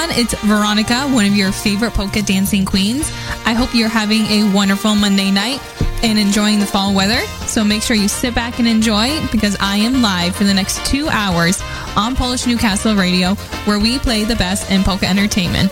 everyone. It's Veronica, one of your favorite polka dancing queens. I hope you're having a wonderful Monday night and enjoying the fall weather. So make sure you sit back and enjoy because I am live for the next two hours on Polish Newcastle Radio, where we play the best in polka entertainment.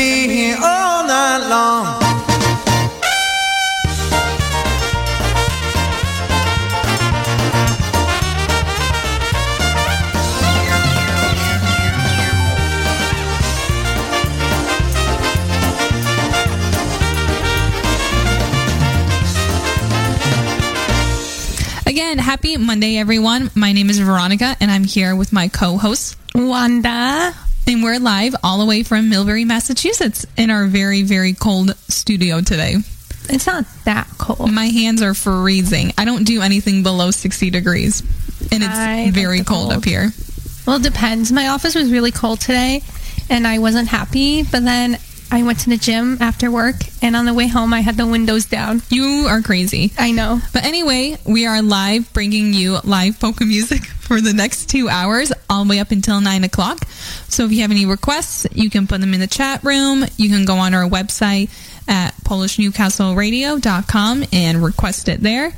Be here all night long. Again, happy Monday, everyone. My name is Veronica, and I'm here with my co host, Wanda. And we're live all the way from Millbury, Massachusetts, in our very, very cold studio today. It's not that cold. My hands are freezing. I don't do anything below 60 degrees, and it's I very cold, cold. up here. Well, it depends. My office was really cold today, and I wasn't happy. But then I went to the gym after work, and on the way home, I had the windows down. You are crazy. I know. But anyway, we are live bringing you live polka music for the next two hours, all the way up until nine o'clock. So if you have any requests, you can put them in the chat room. You can go on our website at PolishNewcastleRadio.com and request it there.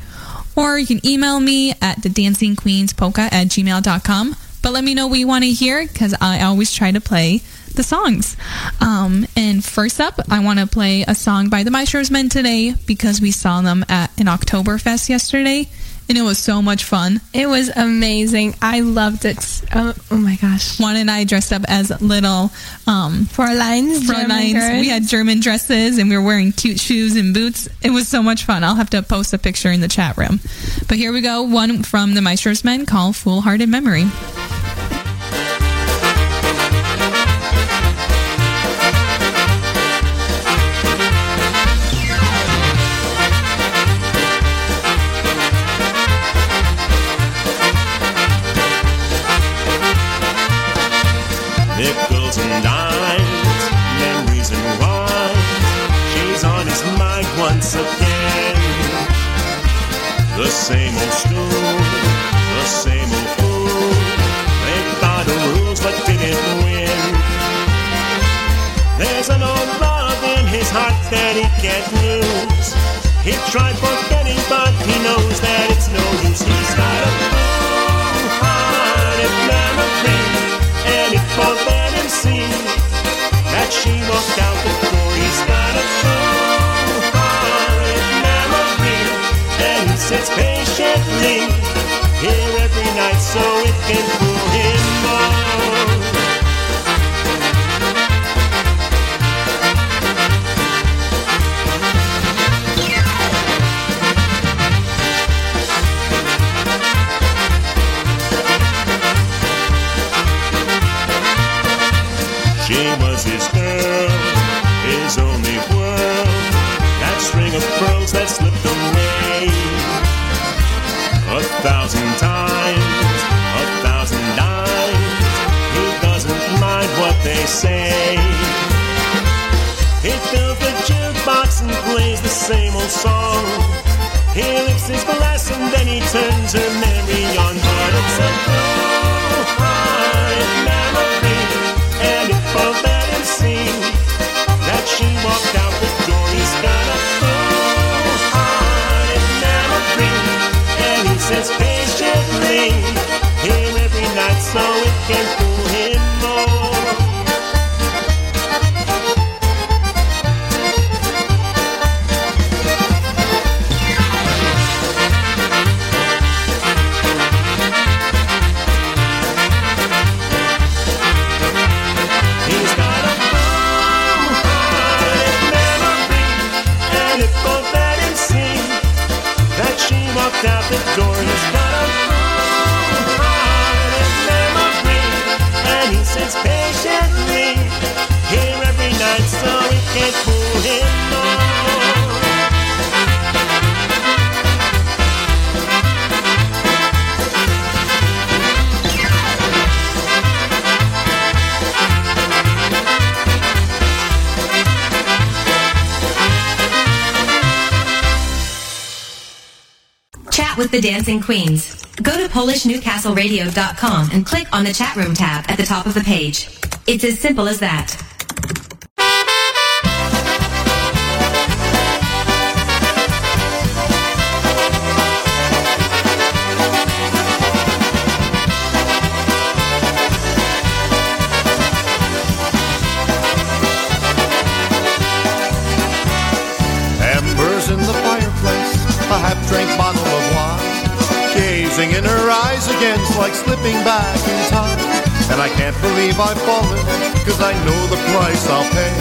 Or you can email me at thedancingqueenspolka at gmail.com. But let me know what you want to hear because I always try to play the songs. Um, and first up, I want to play a song by the Maestros Men today because we saw them at an Oktoberfest yesterday and it was so much fun. It was amazing. I loved it. Oh, oh my gosh. Juan and I dressed up as little um, Fräuleins, German Fräuleins. We had German dresses and we were wearing cute shoes and boots. It was so much fun. I'll have to post a picture in the chat room. But here we go. One from the Maestros Men called Foolhardy Memory. The same old stool, the same old fool. Played by the rules but didn't win. There's an old love in his heart that he can't lose. He tried forgetting, but he knows that it's no use. He's got a foolhardy memory, and it won't let him see that she walked out the door. Patiently here every night so it can fool him more. She was his girl, his only world. That string of pearls that slipped say. He fills the jukebox and plays the same old song. He lifts his glass and then he turns her memory on. But it's a Dancing Queens. Go to PolishNewcastleRadio.com and click on the chat room tab at the top of the page. It's as simple as that. Like slipping back in time. And I can't believe I've fallen, cause I know the price I'll pay.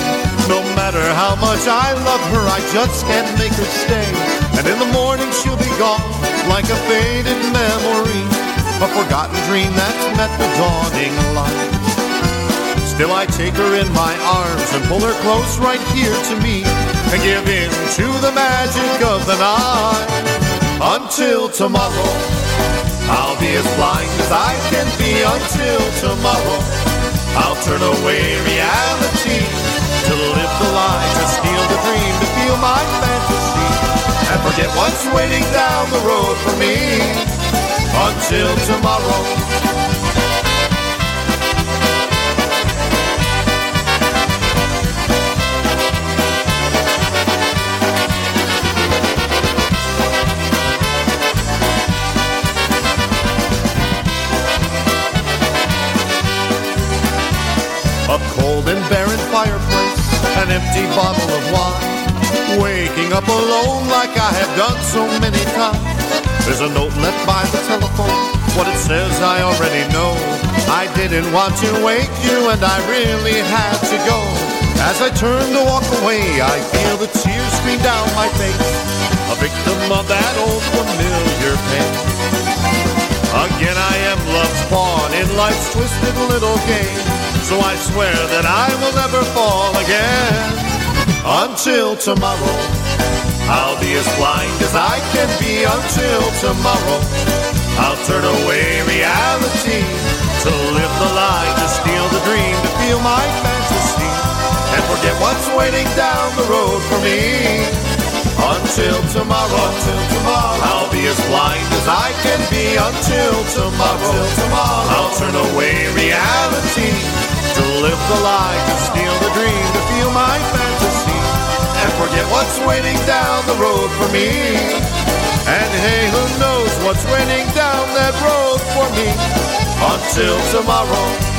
No matter how much I love her, I just can't make her stay. And in the morning she'll be gone, like a faded memory, a forgotten dream that's met the dawning light. Still I take her in my arms and pull her close right here to me and give in to the magic of the night. Until tomorrow, I'll be as blind as I can be until tomorrow. I'll turn away reality to live the lie, to steal the dream, to feel my fantasy and forget what's waiting down the road for me. Until tomorrow. Cold and barren fireplace, an empty bottle of wine. Waking up alone like I have done so many times. There's a note left by the telephone. What it says I already know. I didn't want to wake you and I really had to go. As I turn to walk away, I feel the tears stream down my face. A victim of that old familiar pain. Again I am love's pawn in life's twisted little game. So I swear that I will never fall again. Until tomorrow, I'll be as blind as I can be until tomorrow. I'll turn away reality to live the lie, to steal the dream, to feel my fantasy, and forget what's waiting down the road for me. Until tomorrow, until tomorrow, I'll be as blind as I can be until tomorrow. Until tomorrow, I'll turn away reality to live the lie, to steal the dream, to feel my fantasy, and forget what's waiting down the road for me. And hey, who knows what's waiting down that road for me until tomorrow.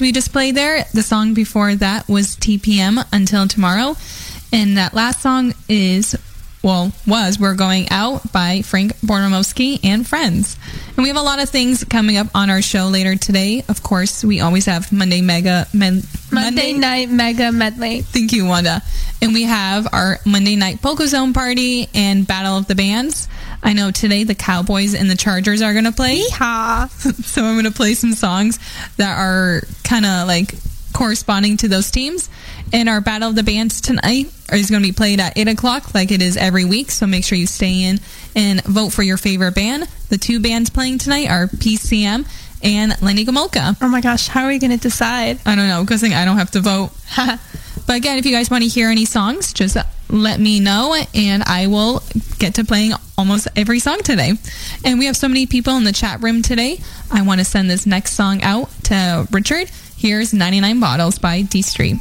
Songs we just played there. The song before that was TPM Until Tomorrow. And that last song is, well, was We're Going Out by Frank Boromowski and Friends. And we have a lot of things coming up on our show later today. Of course, we always have Monday Mega. Men, Monday night mega medley. Thank you, Wanda. And we have our Monday night Polka Zone party and Battle of the Bands. I know today the Cowboys and the Chargers are going to play. Yeehaw. so I'm going to play some songs that are kind of like corresponding to those teams. And our Battle of the Bands tonight is going to be played at 8 o'clock like it is every week. So make sure you stay in and vote for your favorite band. The two bands playing tonight are PCM and Lenny Gomulka. Oh my gosh, how are we going to decide? I don't know. because I don't have to vote. but again, if you guys want to hear any songs, just let me know and I will get to playing almost every song today. And we have so many people in the chat room today. I want to send this next song out to Richard. Here's 99 Bottles by D Street.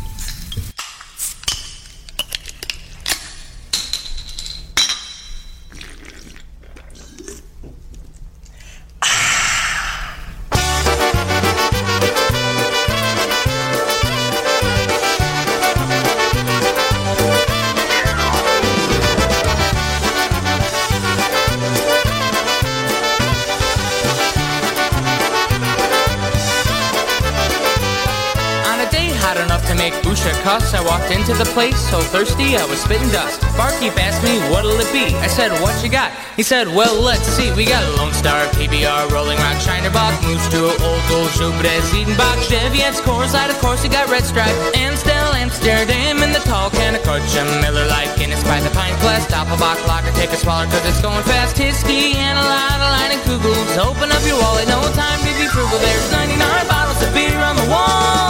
Place so thirsty I was spitting dust. Barkeep asked me, what'll it be? I said, what you got? He said, well, let's see. We got Lone Star, PBR, Rolling Rock, Shiner Bock, Moose Tool, Old Gold, Jupiter, Ziedenbach, Cheviet's, Coors Light, of course, we got Red Stripe, Amstel, Amsterdam, and the tall can of Kutcha, Miller Lite, Guinness by the pint glass, Doppelbock, Locker, take a smaller cause it's going fast, Hiskey, and a lot of line and Kugels. Open up your wallet, no time to be frugal. There's 99 bottles of beer on the wall,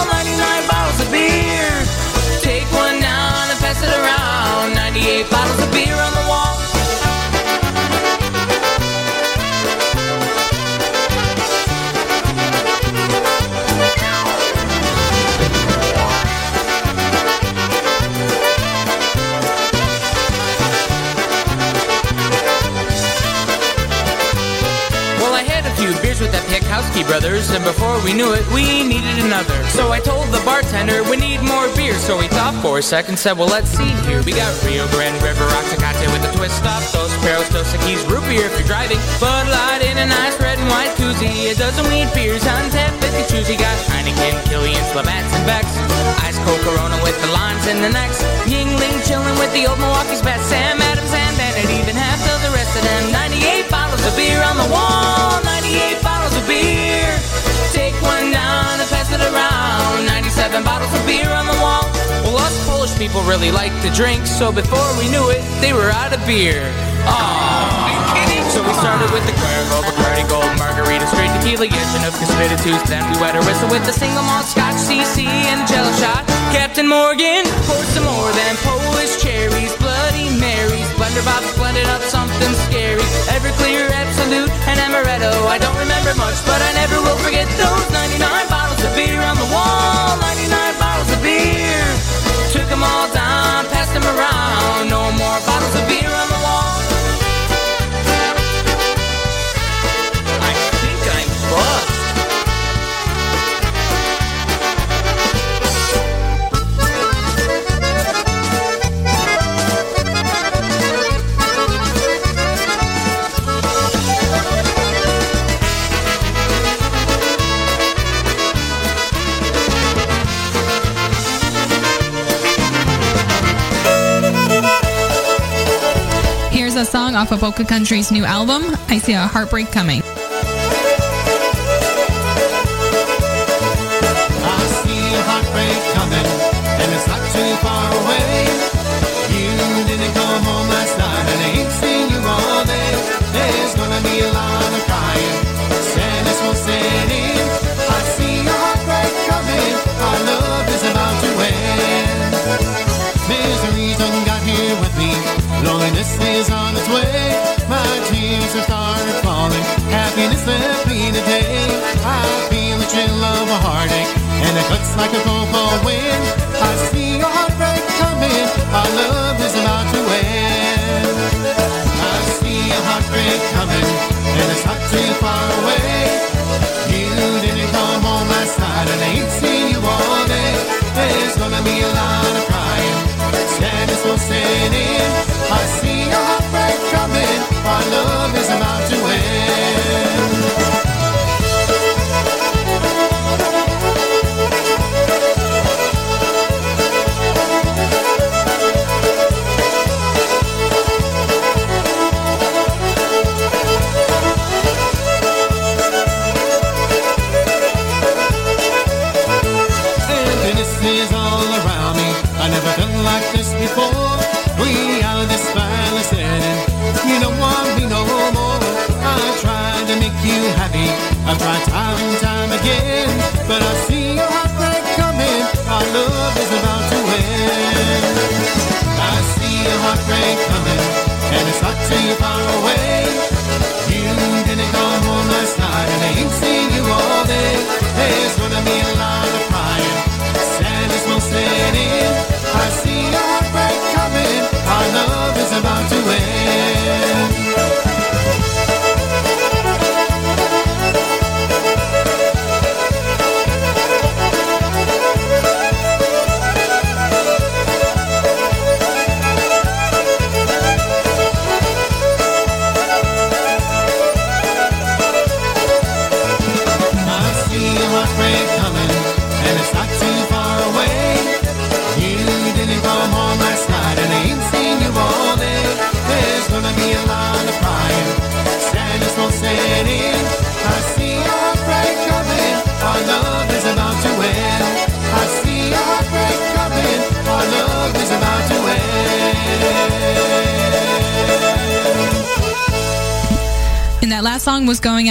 Take one down and pass it around. 98 bottles of beer on the brothers, and before we knew it, we needed another. So I told the bartender we need more beer. So he thought for a second, said, Well, let's see here. We got Rio Grande River Rock Tecate with a twist off, Dos Perros, Dos Equis, root beer if you're driving, Bud Light in a nice red and white koozie, a dozen wheat beers on tap, 50 choosy. Got Heineken, Killian, Labatt's, and Beck's, Ice Cold Corona with the limes and the necks, Yuengling chilling with the old Milwaukee's best, Sam Adams and Bennett, even half of the rest of them. 98 bottles of beer on the wall, 98 bottles of beer. Take one down and pass it around. 97 bottles of beer on the wall. Well, us Polish people really like to drink, so before we knew it, they were out of beer. Aww. So we started with the Cuervo, Bacardi Gold, Margarita, straight tequila, yes, Chinook, Spiritus. Then we wet a whistle with the single malt Scotch, CC, and Jello shot. Captain Morgan poured some more than Polish cherries, Bloody Marys, blender bob blended up something scary. Everclear, Absolut, and Amaretto. I don't remember much, but I never will forget those 99 bottles of beer on the wall. 99 bottles of beer. Took them all down, passed them around. No more bottles of beer on the a song off of Polka Country's new album, I See a Heartbreak Coming.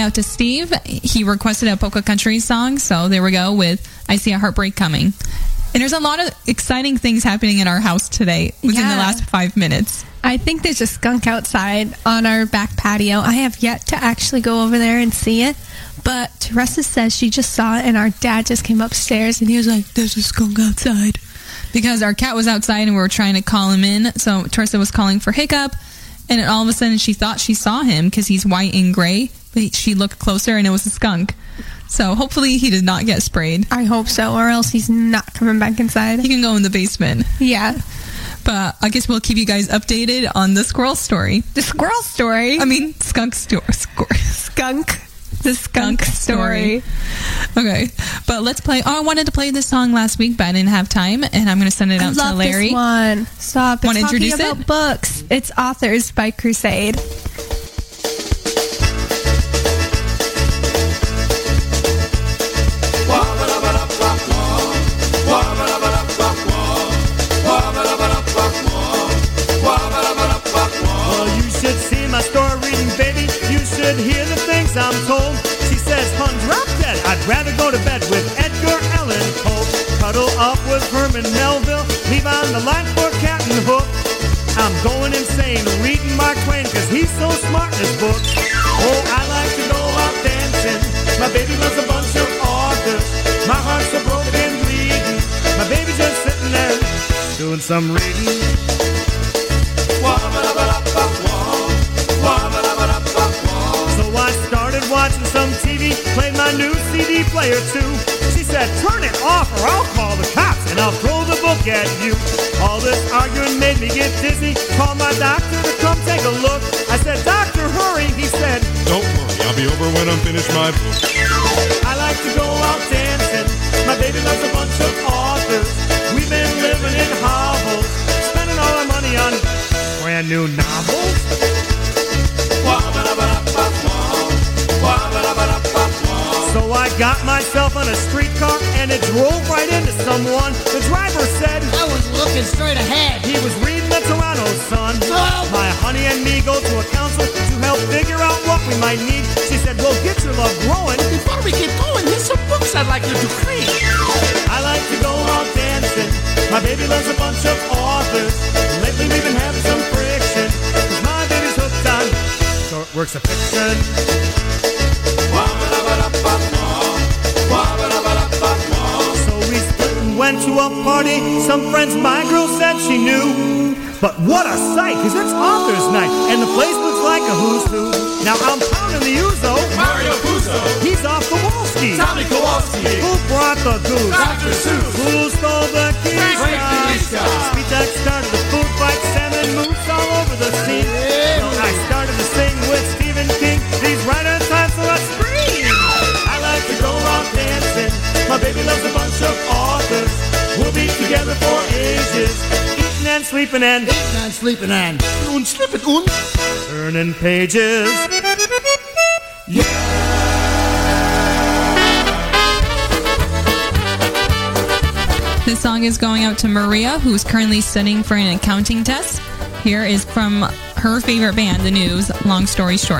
Out to Steve. He requested a Polka Country song, so there we go with I See a Heartbreak Coming. And there's a lot of exciting things happening in our house today within the last five minutes. I think there's a skunk outside on our back patio. I have yet to actually go over there and see it. But Teresa says she just saw it, and our dad just came upstairs and he was like, There's a skunk outside. Because our cat was outside and we were trying to call him in. So Teresa was calling for Hiccup. And all of a sudden she thought she saw him because he's white and gray. She looked closer and it was a skunk. So hopefully he did not get sprayed. I hope so, or else he's not coming back inside. He can go in the basement. Yeah. But I guess we'll keep you guys updated on the squirrel story. The squirrel story. I mean, skunk story. skunk. The skunk, story. Okay, but let's play. Oh, I wanted to play this song last week, but I didn't have time, and I'm going to send it I out to love Larry. this one. Stop. Wanna introduce about it? books. It's authors by Crusade. Herman Melville. On the line for Captain Hook. I'm going insane reading Mark Twain because he's so smart in his books. Oh, I like to go out dancing. My baby loves a bunch of authors. My heart's so broken and bleeding. My baby's just sitting there doing some reading. So I started watching some TV, played my new CD player too. She said, turn it off or I'll call the cops and I'll throw the book at you. All this arguing made me get dizzy. Call my doctor to come take a look. I said, doctor, hurry. He said, Don't worry, I'll be over when I'm finished my book. I like to go out dancing. My baby loves a bunch of authors. We've been living in hovels, spending all our money on brand new novels. So I got myself on a streetcar and it drove right into someone. The driver said, I was looking straight ahead. He was reading the Toronto Sun. My honey and me go to a council to help figure out what we might need. She said, well, get your love growing. Before we get going, here's some books I'd like you to read. I like to go out dancing. My baby loves a bunch of authors. Lately we've been having some friction. 'cause my baby's hooked on short works of fiction. Went to a party. Some friends my girl said she knew. But what a sight, cause it's author's night, and the place looks like a who's who. Now I'm pounding the Ouzo. Mario Puzo. He's off the Wolski. Tommy Kowalski. Who brought the goose? Dr. Seuss. Who stole the keys? Frank Daniska. Speedtech started the food fight, salmon moves all over the scene. Well, I started to sing with Stephen King. These writers time, so I scream. I like to go out dancing. My baby loves a bunch of. We'll be together for ages. Eating and sleeping and eating and sleeping and und sleeping und turning pages. This song is going out to Maria, who's currently studying for an accounting test. Here is from her favorite band, The News, Long Story Short.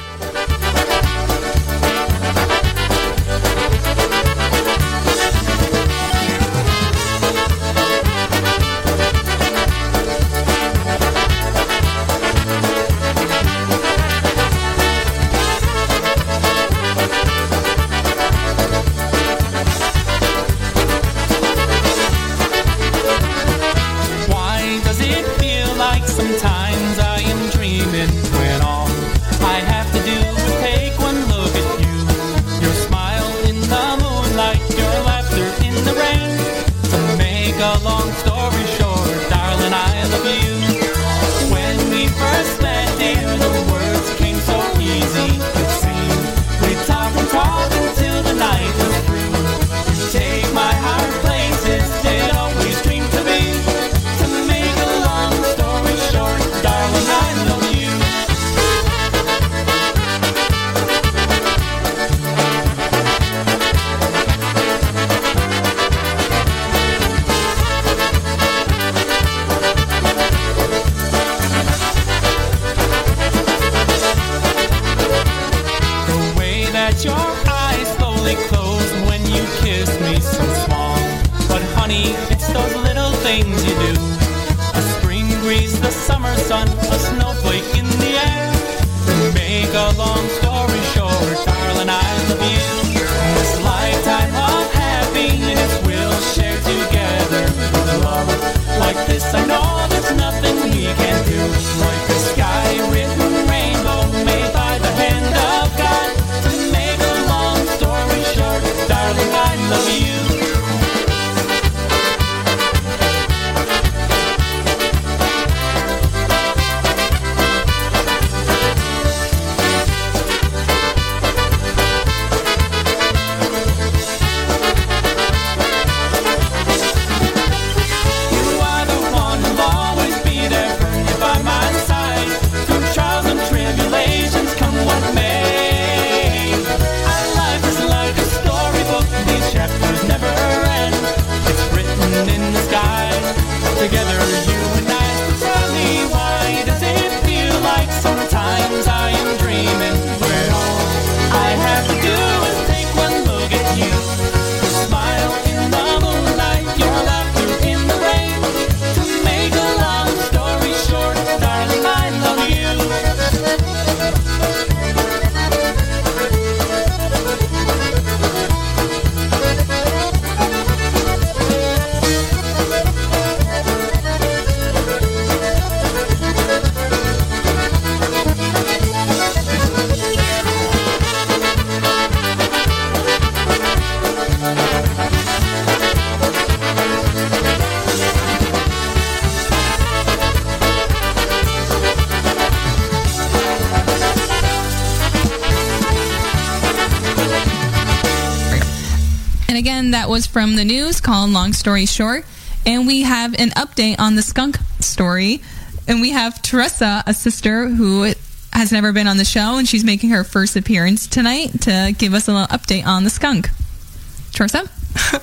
Long Story Short. And we have an update on the skunk story. And we have Teresa, a sister who has never been on the show, and she's making her first appearance tonight to give us a little update on the skunk. Teresa?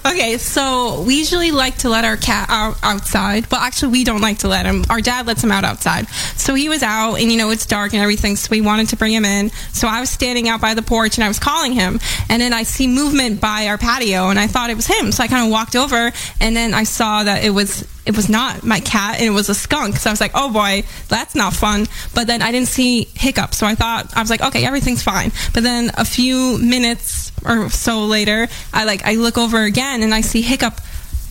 Okay, so we usually like to let our cat out outside, but actually we don't like to let him. Our dad lets him out outside. So he was out, and you know it's dark and everything, so we wanted to bring him in. So I was standing out by the porch and I was calling him, and then I see movement by our patio, and I thought it was him. So I kind of walked over, and then I saw that it was it was not my cat and it was a skunk. So I was like, oh boy, that's not fun. But then I didn't see Hiccup. So I thought, I was like, okay, everything's fine. But then a few minutes or so later, I like, I look over again and I see Hiccup.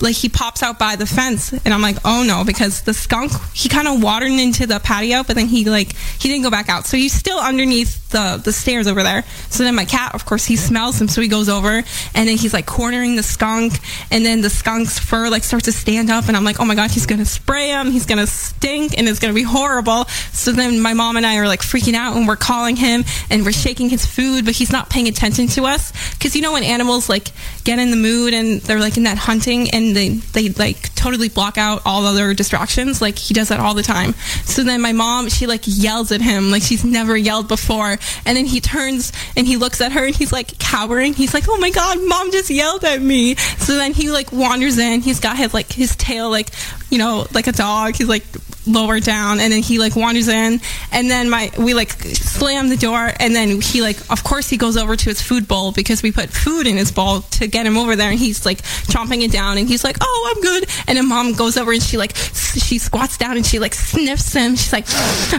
Like he pops out by the fence, and I'm like, oh no, because the skunk he kind of watered into the patio, but then he like he didn't go back out, so he's still underneath the the stairs over there. So then my cat, of course, he smells him, so he goes over, and then he's like cornering the skunk, and then the skunk's fur like starts to stand up, and I'm like, oh my god, he's gonna spray him, he's gonna stink, and it's gonna be horrible. So then my mom and I are like freaking out, and we're calling him, and we're shaking his food, but he's not paying attention to us, because you know when animals like get in the mood and they're like in that hunting, and they they like totally block out all other distractions, like he does that all the time. So then my mom, she like yells at him like she's never yelled before, and then he turns and he looks at her and he's like cowering. He's like, "Oh my god, mom just yelled at me." So then he like wanders in. He's got his like his tail like you know like a dog. He's like lower down and then he like wanders in and then my we like slam the door and then he like of course he goes over to his food bowl because we put food in his bowl to get him over there and he's like chomping it down and he's like oh i'm good. And then mom goes over and she like she squats down and she like sniffs him. She's like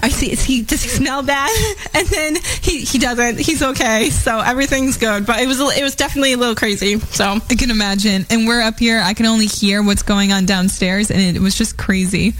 i see is he does he smell bad? And then he he doesn't. He's okay. So everything's good. But it was it was definitely a little crazy. So I can imagine. And we're up here, I can only hear what's going on downstairs, and it was just crazy.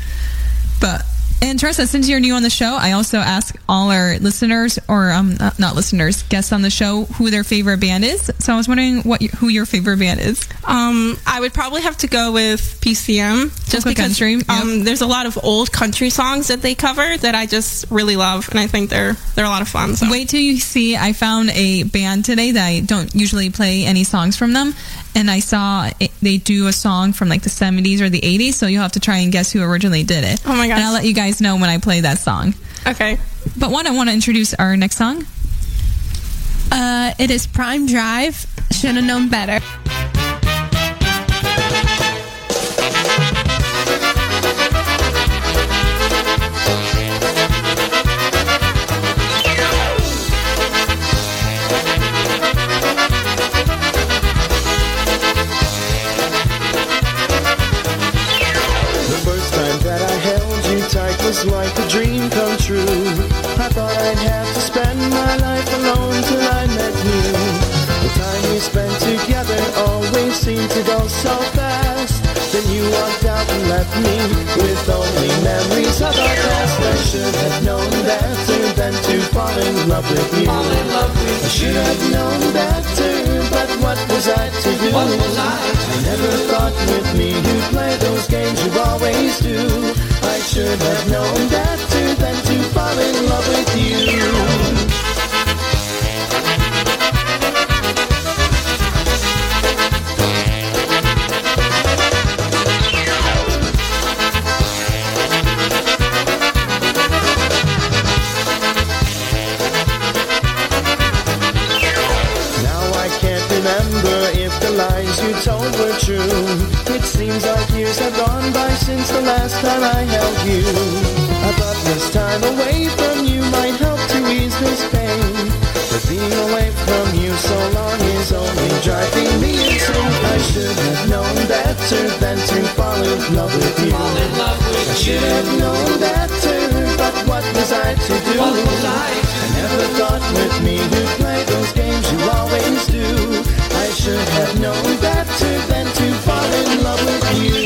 But and Teresa, since you're new on the show, I also ask all our listeners, or um, not, not listeners, guests on the show, who their favorite band is. So I was wondering what you, who your favorite band is. Um, I would probably have to go with PCM just Polka because country, yep. um, there's a lot of old country songs that they cover that I just really love, and I think they're they're a lot of fun. So. Wait till you see. I found a band today that I don't usually play any songs from them, and I saw it, they do a song from like the 70s or the 80s. So you'll have to try and guess who originally did it. Oh my gosh. And I'll let you guys know when I play that song. Okay. But one, I want to introduce our next song. Uh, it is Prime Drive. Should have known better. like a dream come true. I thought I'd have to spend my life alone till I met you. The time we spent together always seemed to go so fast. Then you walked out and left me with only memories of our past. I should have known better than to fall in love with you. Fall in love with I should have known better but what was I to do? What was I I never thought with me you'd play those games you always do. I should have known better than to fall in love with you. Told were true. It seems like years have gone by since the last time I held you. I thought this time away from you might help to ease this pain. But being away from you so long is only driving me insane. I should have known better than to fall in love with you. I should have known better, but what was I to do? I never thought with me you'd play those games you always do. I should have known better fall in love with you.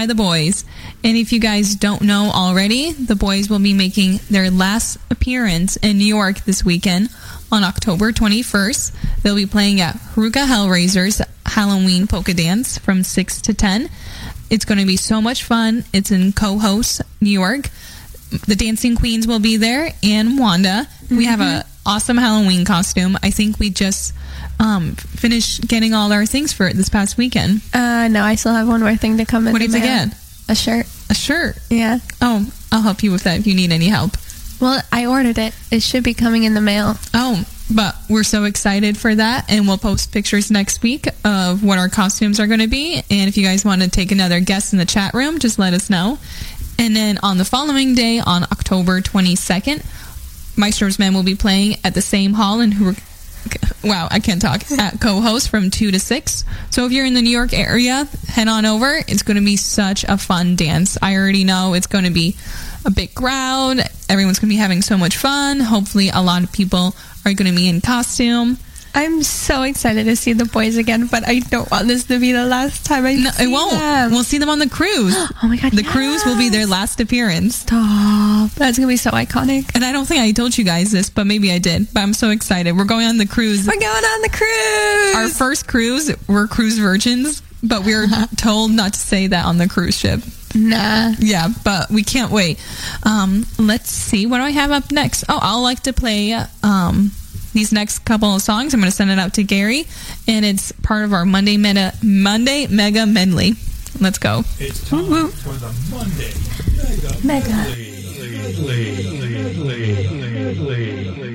by The Boys. And if you guys don't know already, The Boys will be making their last appearance in New York this weekend on October 21st. They'll be playing at Haruka Hellraiser's Halloween Polka Dance from 6 to 10. It's going to be so much fun. It's in Cohoes, New York. The Dancing Queens will be there and Wanda. We have a mm-hmm. Awesome Halloween costume. I think we just um, finished getting all our things for it this past weekend. Uh, no, I still have one more thing to come in. What did you get? A shirt. A shirt. Yeah. Oh, I'll help you with that if you need any help. Well, I ordered it. It should be coming in the mail. Oh, but we're so excited for that, and we'll post pictures next week of what our costumes are going to be. And if you guys want to take another guest in the chat room, just let us know. And then on the following day, on October 22nd, Maestro's Men will be playing at the same hall in Hur- Wow, I can't talk. At Cohoes from 2 to 6. So if you're in the New York area, head on over. It's going to be such a fun dance. I already know it's going to be a big crowd. Everyone's going to be having so much fun. Hopefully a lot of people are going to be in costume. I'm so excited to see the boys again, but I don't want this to be the last time I No, see it won't. them. We'll see them on the cruise. oh my god! The cruise will be their last appearance. Stop. That's gonna be so iconic. And I don't think I told you guys this, but maybe I did. But I'm so excited. We're going on the cruise. We're going on the cruise. Our first cruise. We're cruise virgins, but we are told not to say that on the cruise ship. Nah. Yeah, but we can't wait. Um, let's see. What do I have up next? Oh, I'll like to play um, these next couple of songs. I'm going to send it out to Gary, and it's part of our Monday Meta Monday Mega Medley. Let's go. It's time for the Monday Mega. When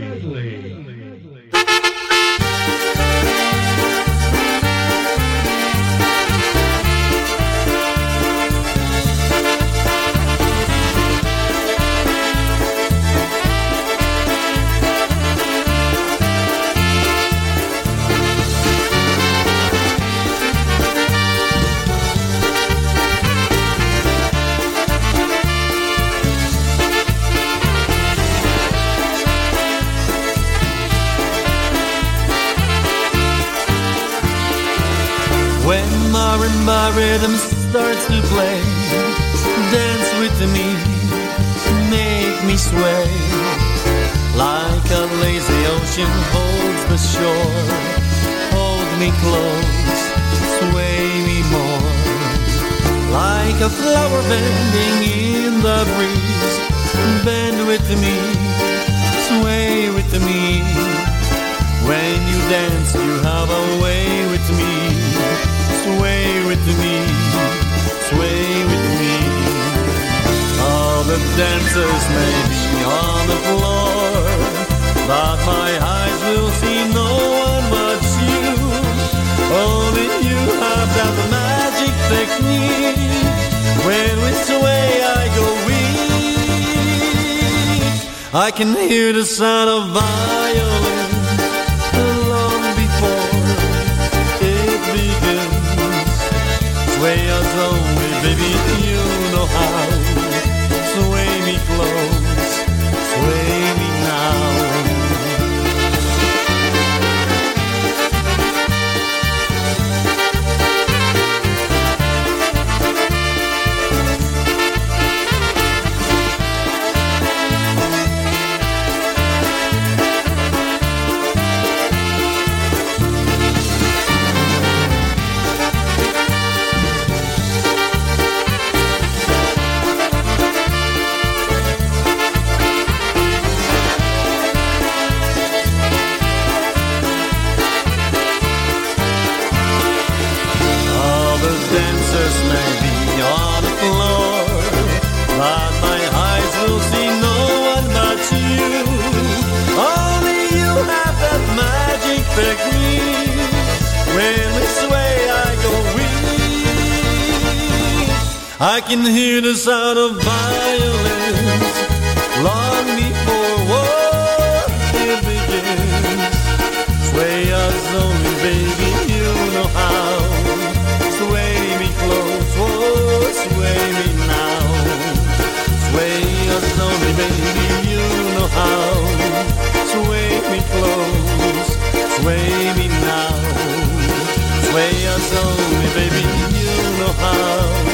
close, sway me more. Like a flower bending in the breeze, bend with me, sway with me. When you dance, you have a way with me, sway with me, sway with me. All the dancers may be on the floor, but my eyes will see no one but. Only you have that magic technique. When we sway, I go weak. I can hear the sound of violin long before it begins. Sway us only, baby, you know how. Sway me close, I can hear the sound of violins long before war begins. Sway us only, baby, you know how. Sway me close, oh, sway me now. Sway us only, baby, you know how. Sway me close, sway me now. Sway us only, baby, you know how.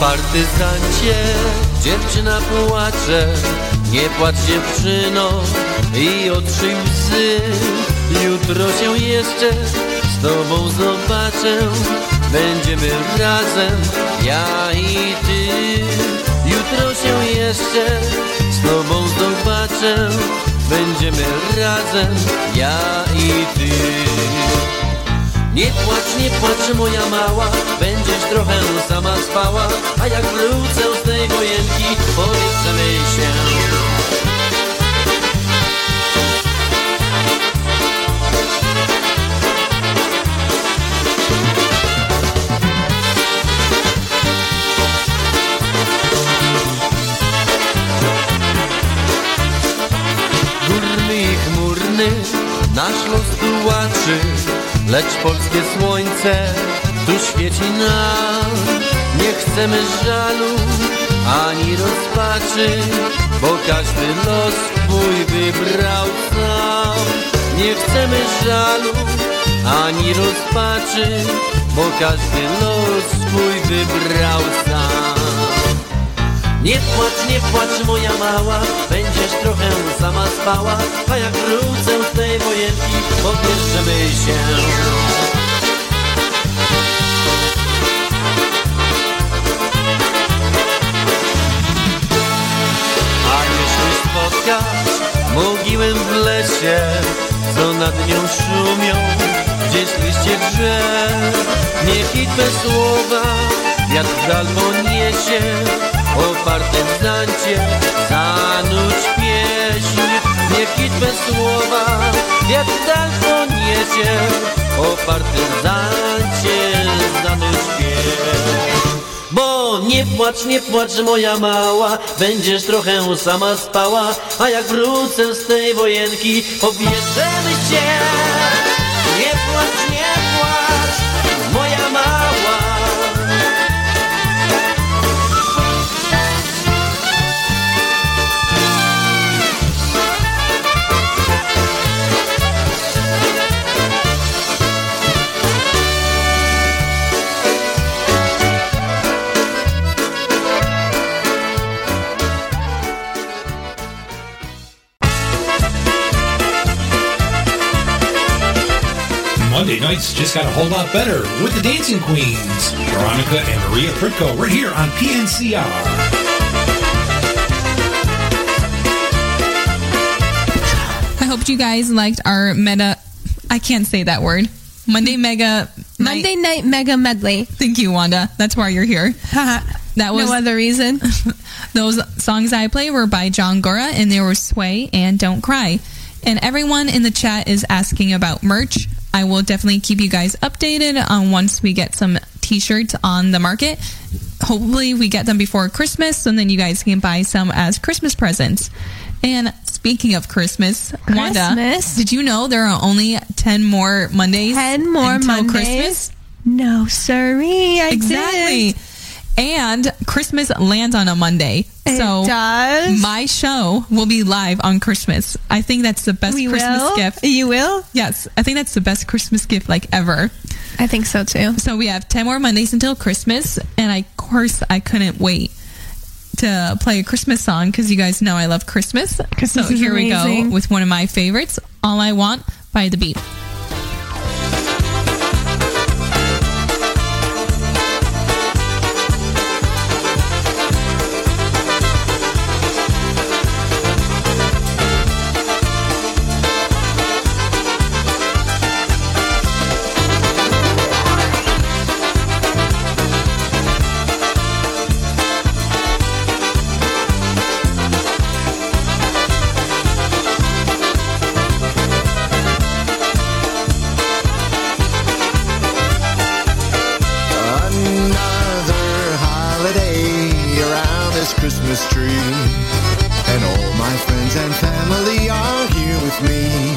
Partyzancie dziewczyna płacze Nie płacz dziewczyno i otrzyj łzy. Jutro się jeszcze z tobą zobaczę Będziemy razem, ja i ty. Jutro się jeszcze z tobą zobaczę Będziemy razem, ja i ty. Nie płacz, nie płacz moja mała. Będziesz trochę sama spała A jak wrócę z tej wojenki Powietrzymy się. Górny i Nasz los tułaczy Lecz polskie słońce tu świeci nam. Nie chcemy żalu ani rozpaczy Bo każdy los swój wybrał sam. Nie chcemy żalu ani rozpaczy Bo każdy los swój wybrał sam nie płacz, nie płacz moja mała Będziesz trochę sama spała A jak wrócę z tej wojenki Pobierzemy się. A jeśli spotkasz mogiłę w lesie Co nad nią szumią Gdzieś liście drzew. Niech i te słowa Wiatr w dal poniesie O partyzancie zanudź pieśń Niech i te słowa Wiatr dal poniesie O partyzancie zanudź pieśń. Bo nie płacz, nie płacz moja mała Będziesz trochę sama spała. A jak wrócę z tej wojenki Pobierzemy cię Nie płacz, nie nights just got a whole lot better with the Dancing Queens, Veronica and Maria Prytko, right here on PNCR. I hope you guys liked our meta. I can't say that word. Monday mega. Monday night mega medley. Thank you, Wanda. That's why you're here. That was no other reason. Those songs I play were by John Gora, and they were Sway and Don't Cry. And everyone in the chat is asking about merch. I will definitely keep you guys updated on once we get some t-shirts on the market. Hopefully we get them before Christmas, so then you guys can buy some as Christmas presents. And speaking of Christmas, Wanda, Christmas? did you know there are only 10 more Mondays? 10 more until Mondays? Christmas? No, sorry. I exactly. didn't. And Christmas lands on a Monday. It so does? my show will be live on Christmas. I think that's the best We Christmas will? gift. You will? Yes. I think that's the best Christmas gift like ever. I think so too. So we have 10 more Mondays until Christmas. And I, of course, I couldn't wait to play a Christmas song because you guys know I love Christmas. Christmas so here we go with one of my favorites, All I Want by The Beat. Christmas tree. And all my friends and family are here with me.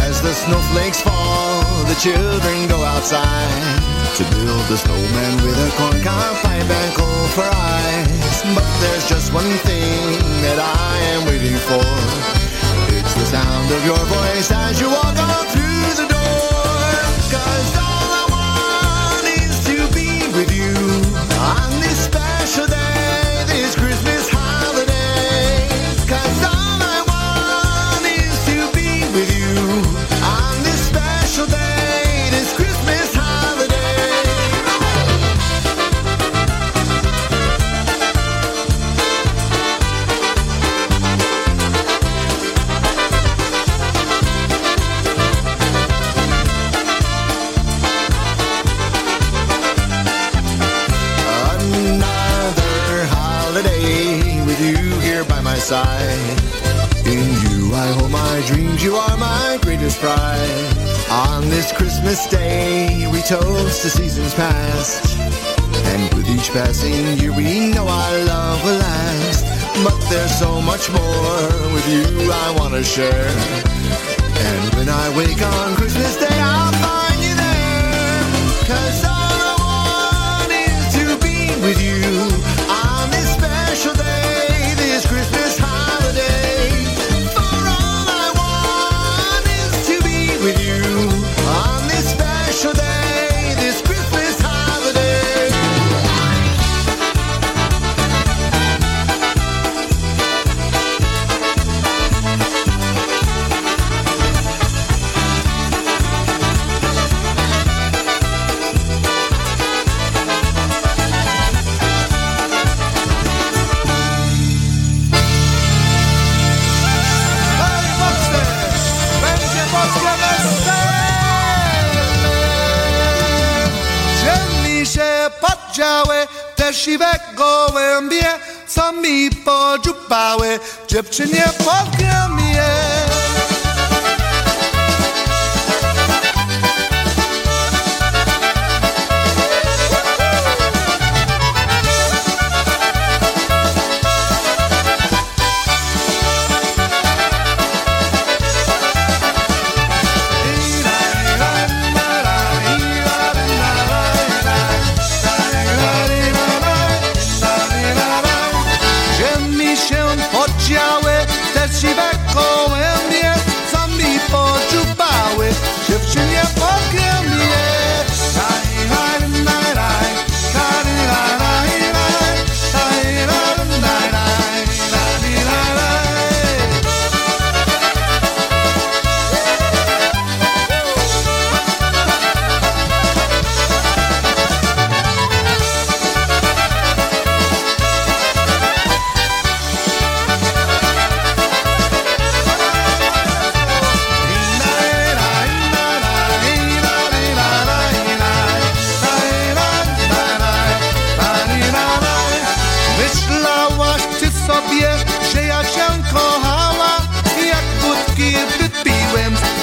As the snowflakes fall, the children go outside to build a snowman with a corn cob pipe and coal for eyes. But there's just one thing that I am waiting for. It's the sound of your voice as you walk on through the door. Cause all I want is to be with you on Christmas day, we toast the seasons past. And with each passing year, we know our love will last. But there's so much more with you I want to share. And when I wake on Christmas Day, I'll te siwe gołębie, co mi podziupały, dziewczynie powiem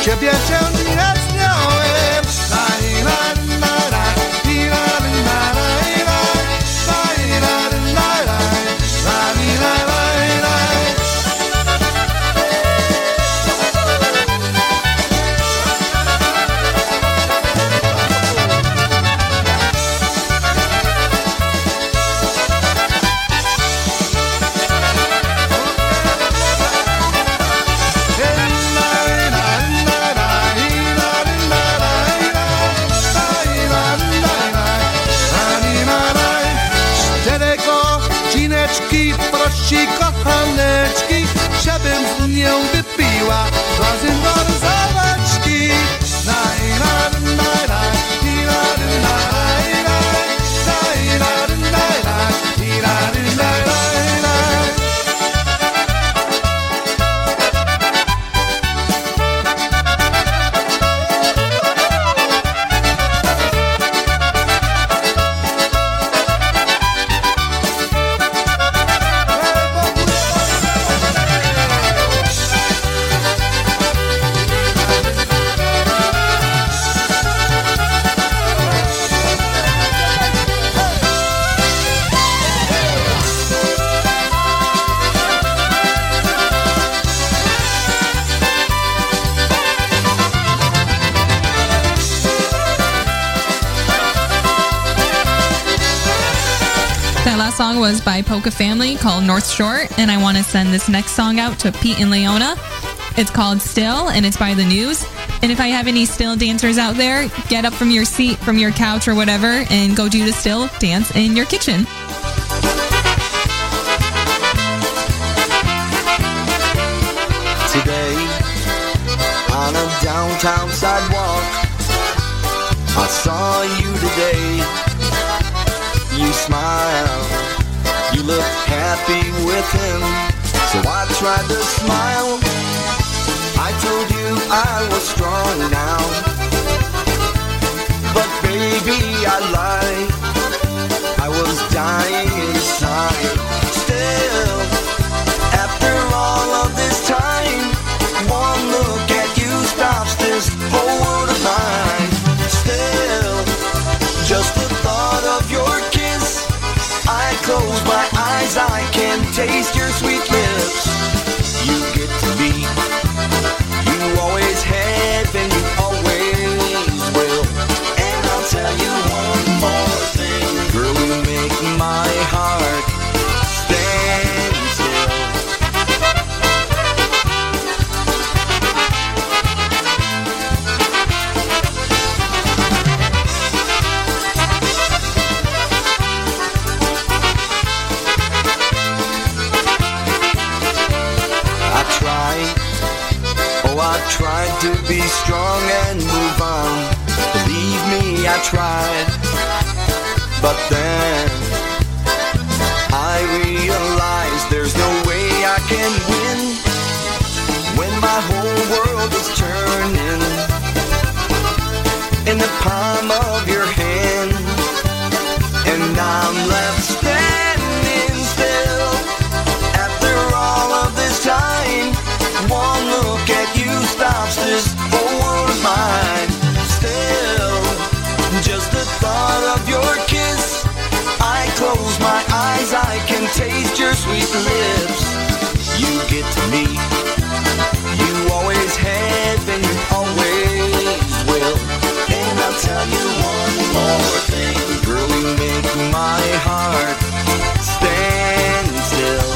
Should be Polka Family called North Shore, and I want to send this next song out to Pete and Leona. It's called Still, and it's by The News. And if I have any still dancers out there, get up from your seat, from your couch, or whatever, and go do the still dance in your kitchen. Today, on a downtown sidewalk, I saw you today. You smile, you look happy with him. So I tried to smile. I told you I was strong now. But baby, I lied. I was dying inside. I can taste your sweet but then taste your sweet lips. You get to me, you always have and you always will. And I'll tell you one more thing, girl, you make my heart stand still.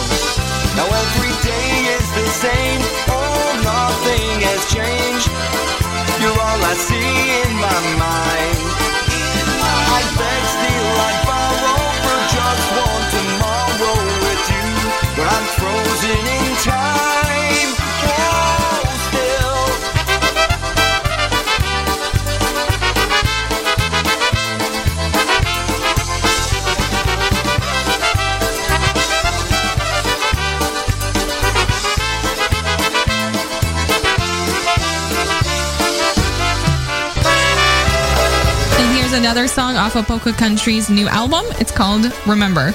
Now every day is the same, oh, nothing has changed. You're all I see in my mind. Another song off of Polka Country's new album. It's called Remember.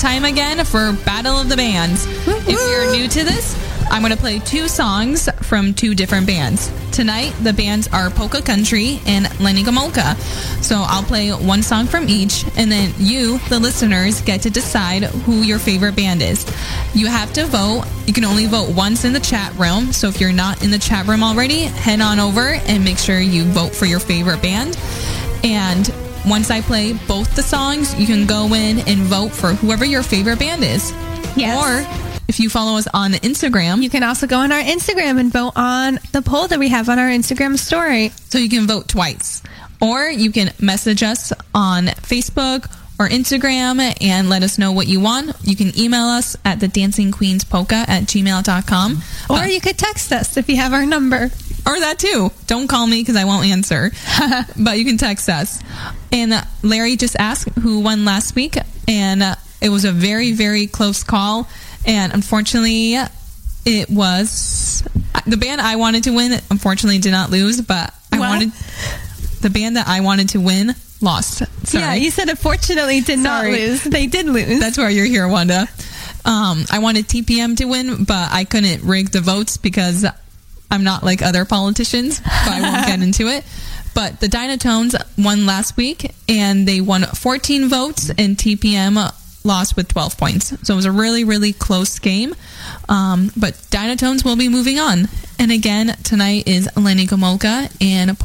Time again for Battle of the Bands. If you're new to this, I'm going to play two songs from two different bands. Tonight, the bands are Polka Country and Lenny Gomulka. So I'll play one song from each, and then you, the listeners, get to decide who your favorite band is. You have to vote. You can only vote once in the chat room. So if you're not in the chat room already, head on over and make sure you vote for your favorite band. And once I play both the songs, you can go in and vote for whoever your favorite band is. Yes. Or if you follow us on Instagram, You can also go on our Instagram and vote on the poll that we have on our Instagram story. so you can vote twice. Or you can message us on Facebook or Instagram and let us know what you want. You can email us at the dancing queens polka at gmail.com. Or you could text us if you have our number. Or that too. Don't call me because I won't answer. but you can text us. And uh, Larry just asked who won last week. And uh, it was a very, very close call. And unfortunately, it was the band I wanted to win, unfortunately, did not lose. But I What? wanted the band that I wanted to win lost. Sorry. Yeah, you said unfortunately did not lose. They did lose. That's why you're here, Wanda. Um, I wanted TPM to win, but I couldn't rig the votes because I'm not like other politicians, so I won't get into it. But the Dynatones won last week, and they won 14 votes, and TPM lost with 12 points. So it was a really, really close game. Um, but Dynatones will be moving on. And again, tonight is Lenny Gomulka and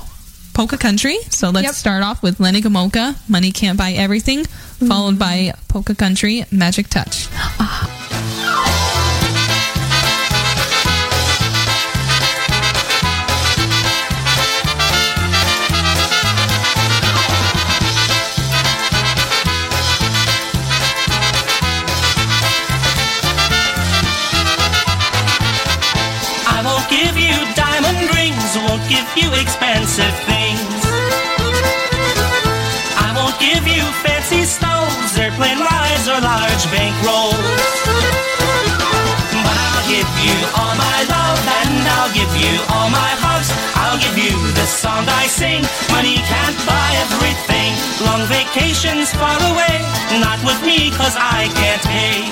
Polka Country. So let's Yep. start off with Lenny Gomulka, Money Can't Buy Everything, followed by Polka Country, Magic Touch. I won't give you diamond rings, won't give you expensive things. Fancy stoves, airplane rides, or large bankrolls. But I'll give you all my love, and I'll give you all my hugs. I'll give you the song I sing. Money can't buy everything. Long vacations far away, not with me, cause I can't pay.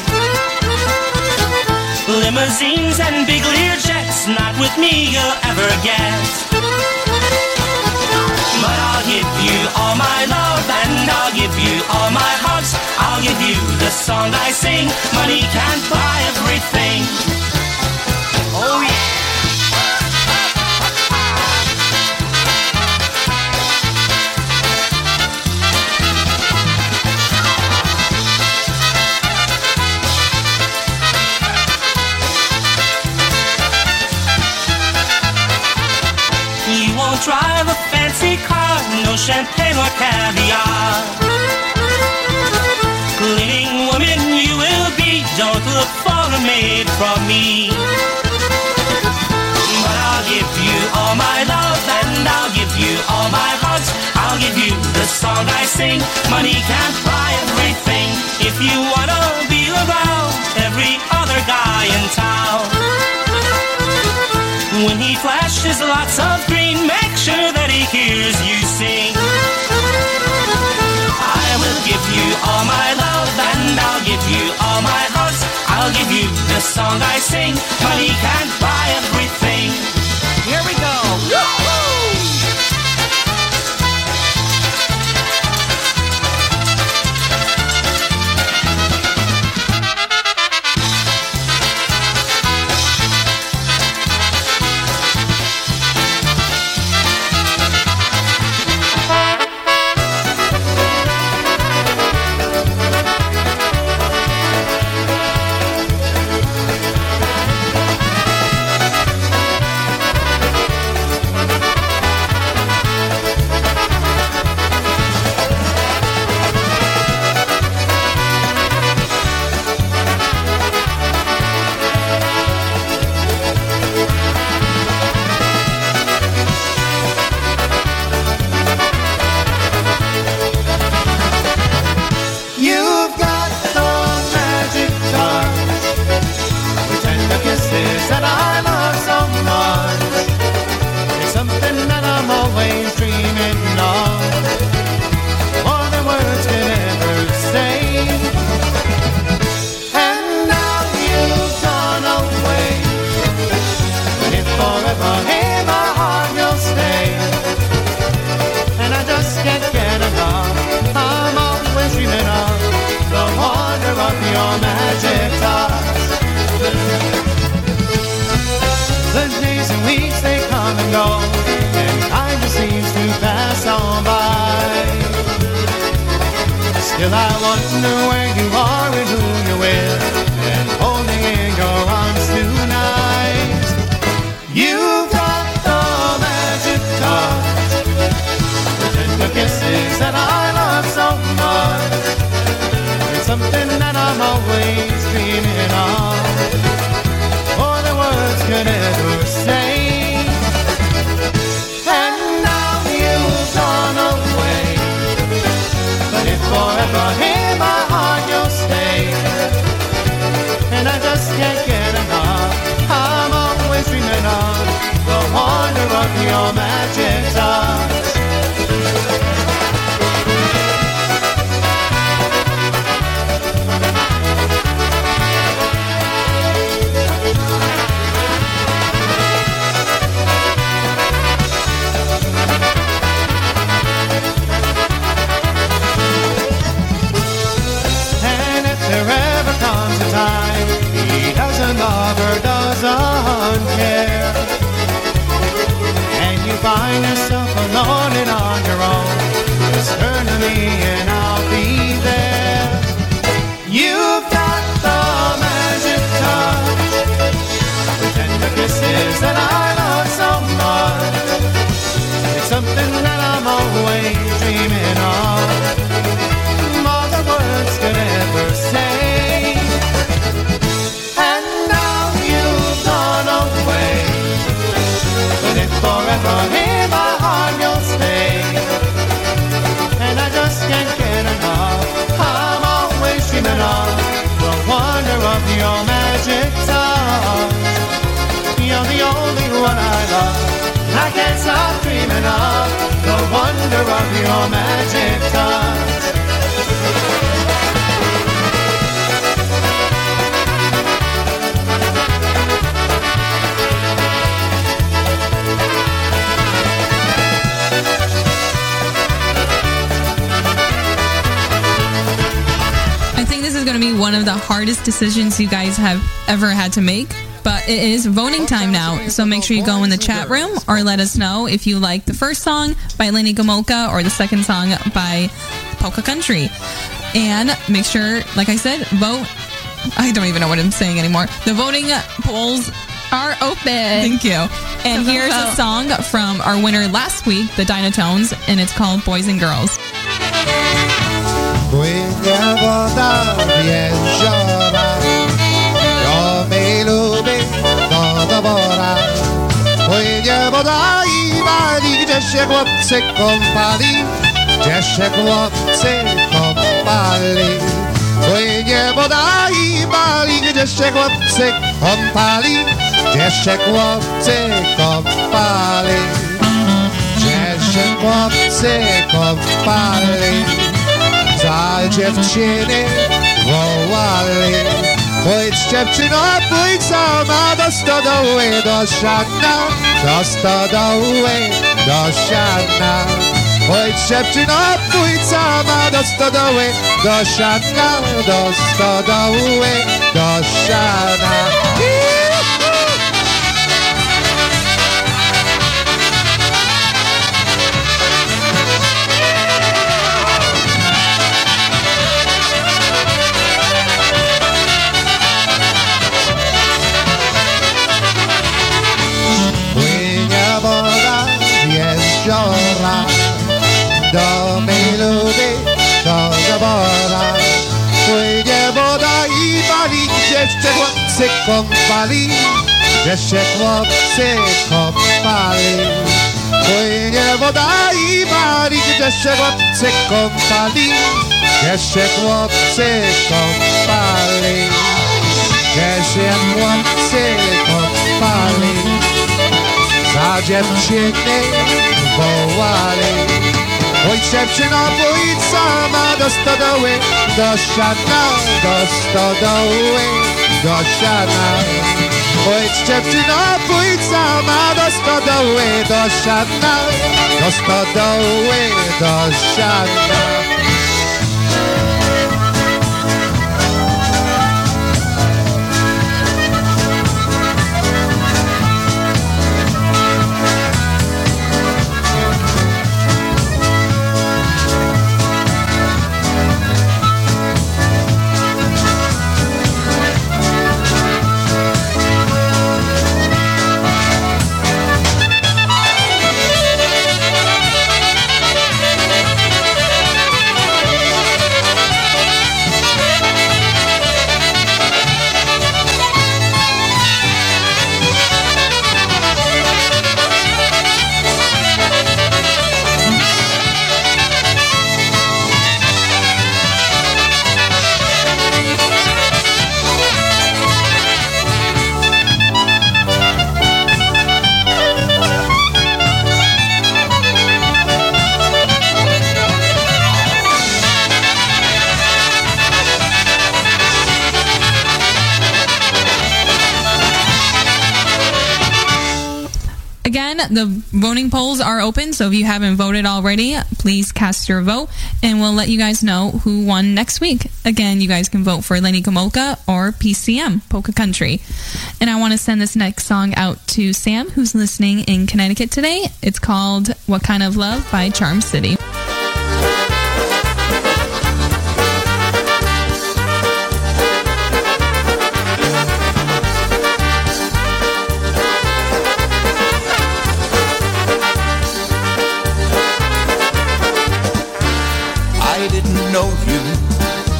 Limousines and big Lear jets, not with me you'll ever get. But I'll give you all my love and I'll give you all my hugs. I'll give you the song I sing. Money can't buy everything. No champagne or caviar. Cleaning woman you will be, don't look for a maid from me. But I'll give you all my love and I'll give you all my hugs. I'll give you the song I sing. Money can't buy everything. If you wanna be around every other guy in town. When he flashes lots of green, make sure that he hears you all my hugs. I'll give you the song I sing. Money can't buy everything. Here we go. Me the wonder of your magic touch. I think this is going to be one of the hardest decisions you guys have ever had to make. But it is voting time now, so make sure you go in the chat room or let us know if you like the first song by Lenny Gomulka or the second song by Polka Country. And make sure, like I said, vote. I don't even know what I'm saying anymore. The voting polls are open. Thank you. And here's a song from our winner last week, the Dynatones, and it's called Boys and Girls. Woda i wali, gdzie się chłopcy kąpali, gdzie się chłopcy kąpali. Płynie woda i wali, gdzie się chłopcy kąpali, gdzie się chłopcy kąpali. Gdzie się chłopcy kąpali. Za dziewczyny wołali Pójdź dziewczyno, pójdź sama do stodoły, do siana. Do stodoły, do siana. Pójdź dziewczyno, pójdź sama do stodoły, do siana. Do stodoły, do siana się chłopcy kąpali się chłopcy kąpali. Płynie woda i Gdzie się chłopcy kąpali się chłopcy kąpali. Się chłopcy kąpali. Za dziewczyny wołali. Pójdź dziewczyno, pójdź sama do stodoły, do siana, do stodoły, do siana. Pójdź dziewczyno, pójdź sama do stodoły, do siana, do stodoły, do siana. Voting polls are open, so if you haven't voted already, please cast your vote, and we'll let you guys know who won next week. Again, you guys can vote for Lenny Gomulka or PCM, Polka Country. And I want to send this next song out to Sam, who's listening in Connecticut today. It's called What Kind of Love by Charm City.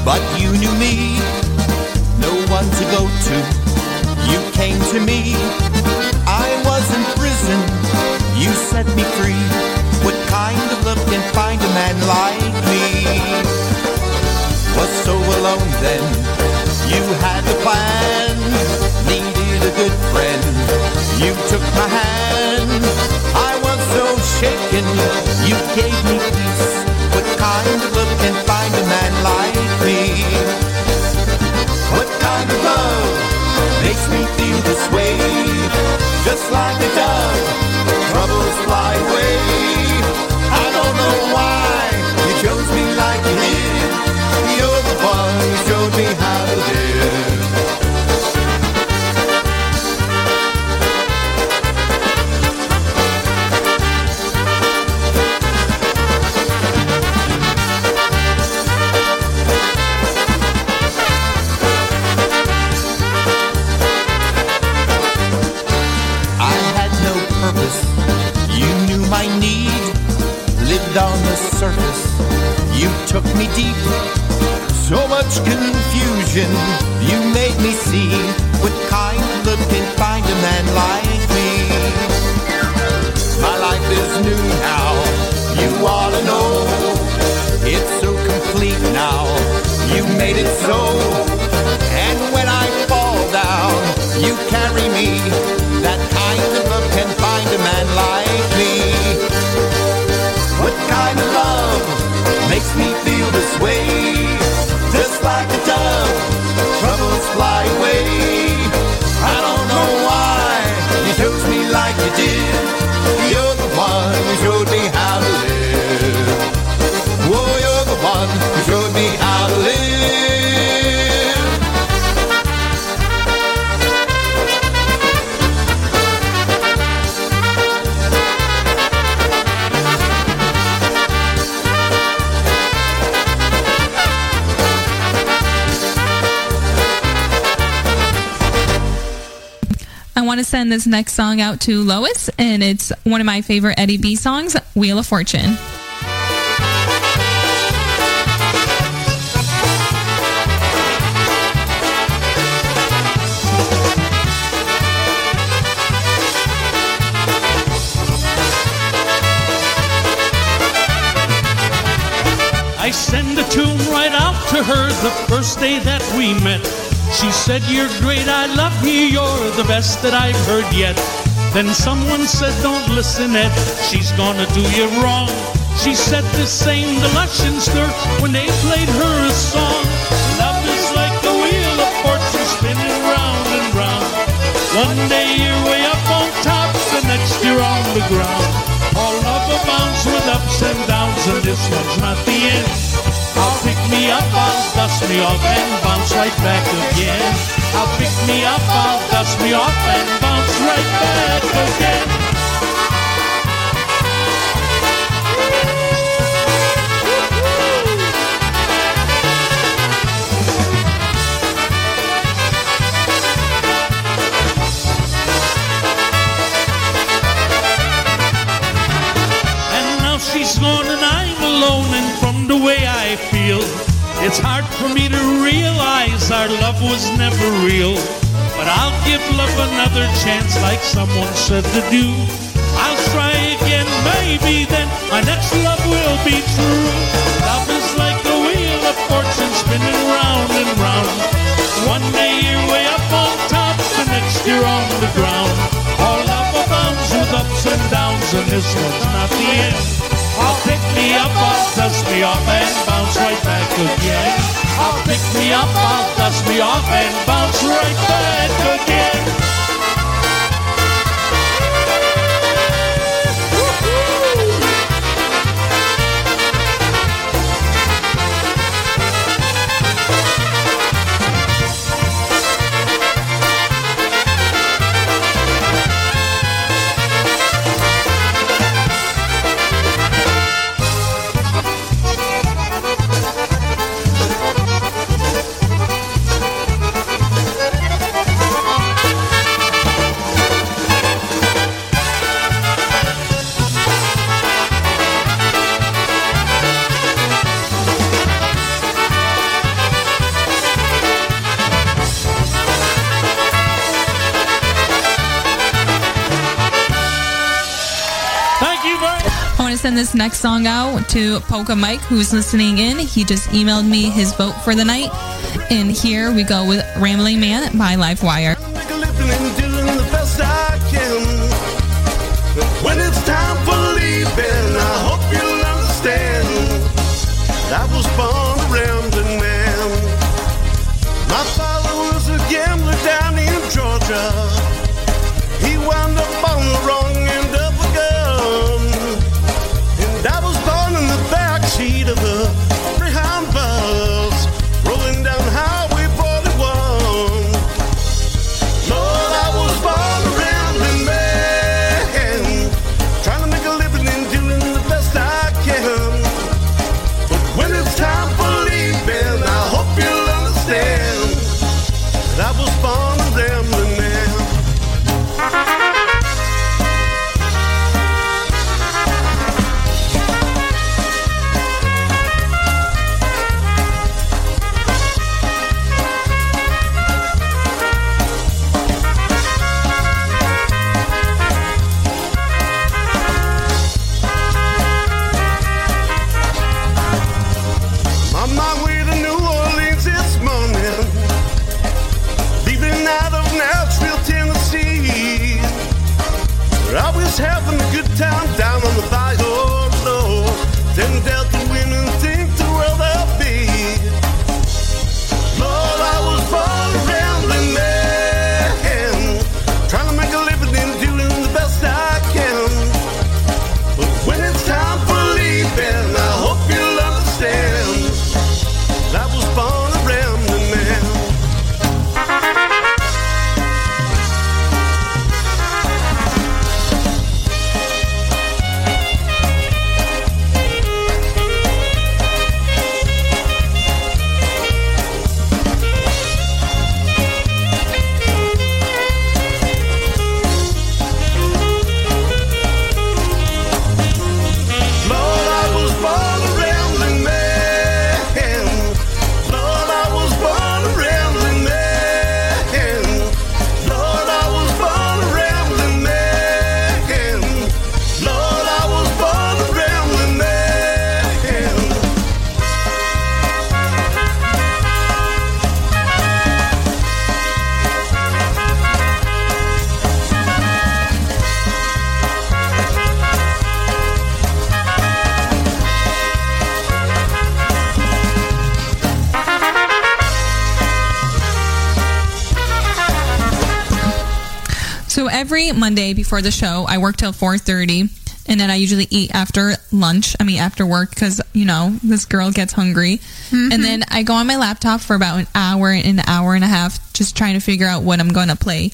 But you knew me. No one to go to, you came to me. I was in prison, you set me free. What kind of love can find a man like me? Was so alone then, you had the plan. Needed a good friend, you took my hand. I was so shaken, you gave me peace. What kind of makes me feel this way? Just like a dove, troubles fly away. I don't know why deep, so much confusion. You made me see what kind of love can find a man like want to send this next song out to Lois, and it's one of my favorite Eddie B songs, Wheel of Fortune. I send a tune right out to her the first day that we met. She said, You're great, I love you, you're the best that I've heard yet. Then someone said, Don't listen, Ed, she's gonna do you wrong. She said the same to Lush and Stir when they played her a song. Love is like a wheel of fortune spinning round and round. One day you're way up on top, the next you're on the ground. All love abounds with ups and downs, and this one's not the end. I'll pick me up, I'll dust me off and bounce right back again. I'll pick me up, I'll dust me off and bounce right back again. It's hard for me to realize our love was never real. But I'll give love another chance like someone said to do. I'll try again, maybe then my next love will be true. Love is like a wheel of fortune spinning round and round. One day you're way up on top, the next you're on the ground. All love abounds with ups and downs and this one's not the end I'll pick me up, I'll dust me off and bounce right back again. I'll pick me up, I'll dust me off and bounce right back again. Send this next song out to Polka Mike, who's listening in. He just emailed me his vote for the night. And here we go with Rambling Man by. But when it's time for leaving, I hope you'll understand. I was born a rambling man. My father was a gambler down in Georgia. Every Monday before the show, I work till 4:30 and then I usually eat after lunch. I mean after work cuz you know, this girl gets hungry. Mhm. And then I go on my laptop for about an hour and an hour and a half just trying to figure out what I'm going to play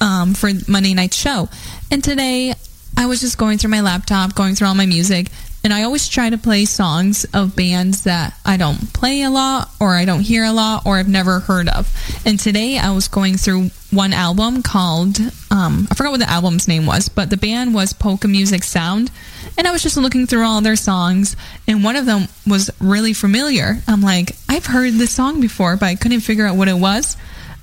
um, for Monday night's show. And today I was just going through my laptop, going through all my music, and I always try to play songs of bands that I don't play a lot, or I don't hear a lot, or I've never heard of. And today I was going through one album called, um, I forgot what the album's name was, but the band was Polka Music Sound. And I was just looking through all their songs, and one of them was really familiar. I'm like, I've heard this song before, but I couldn't figure out what it was.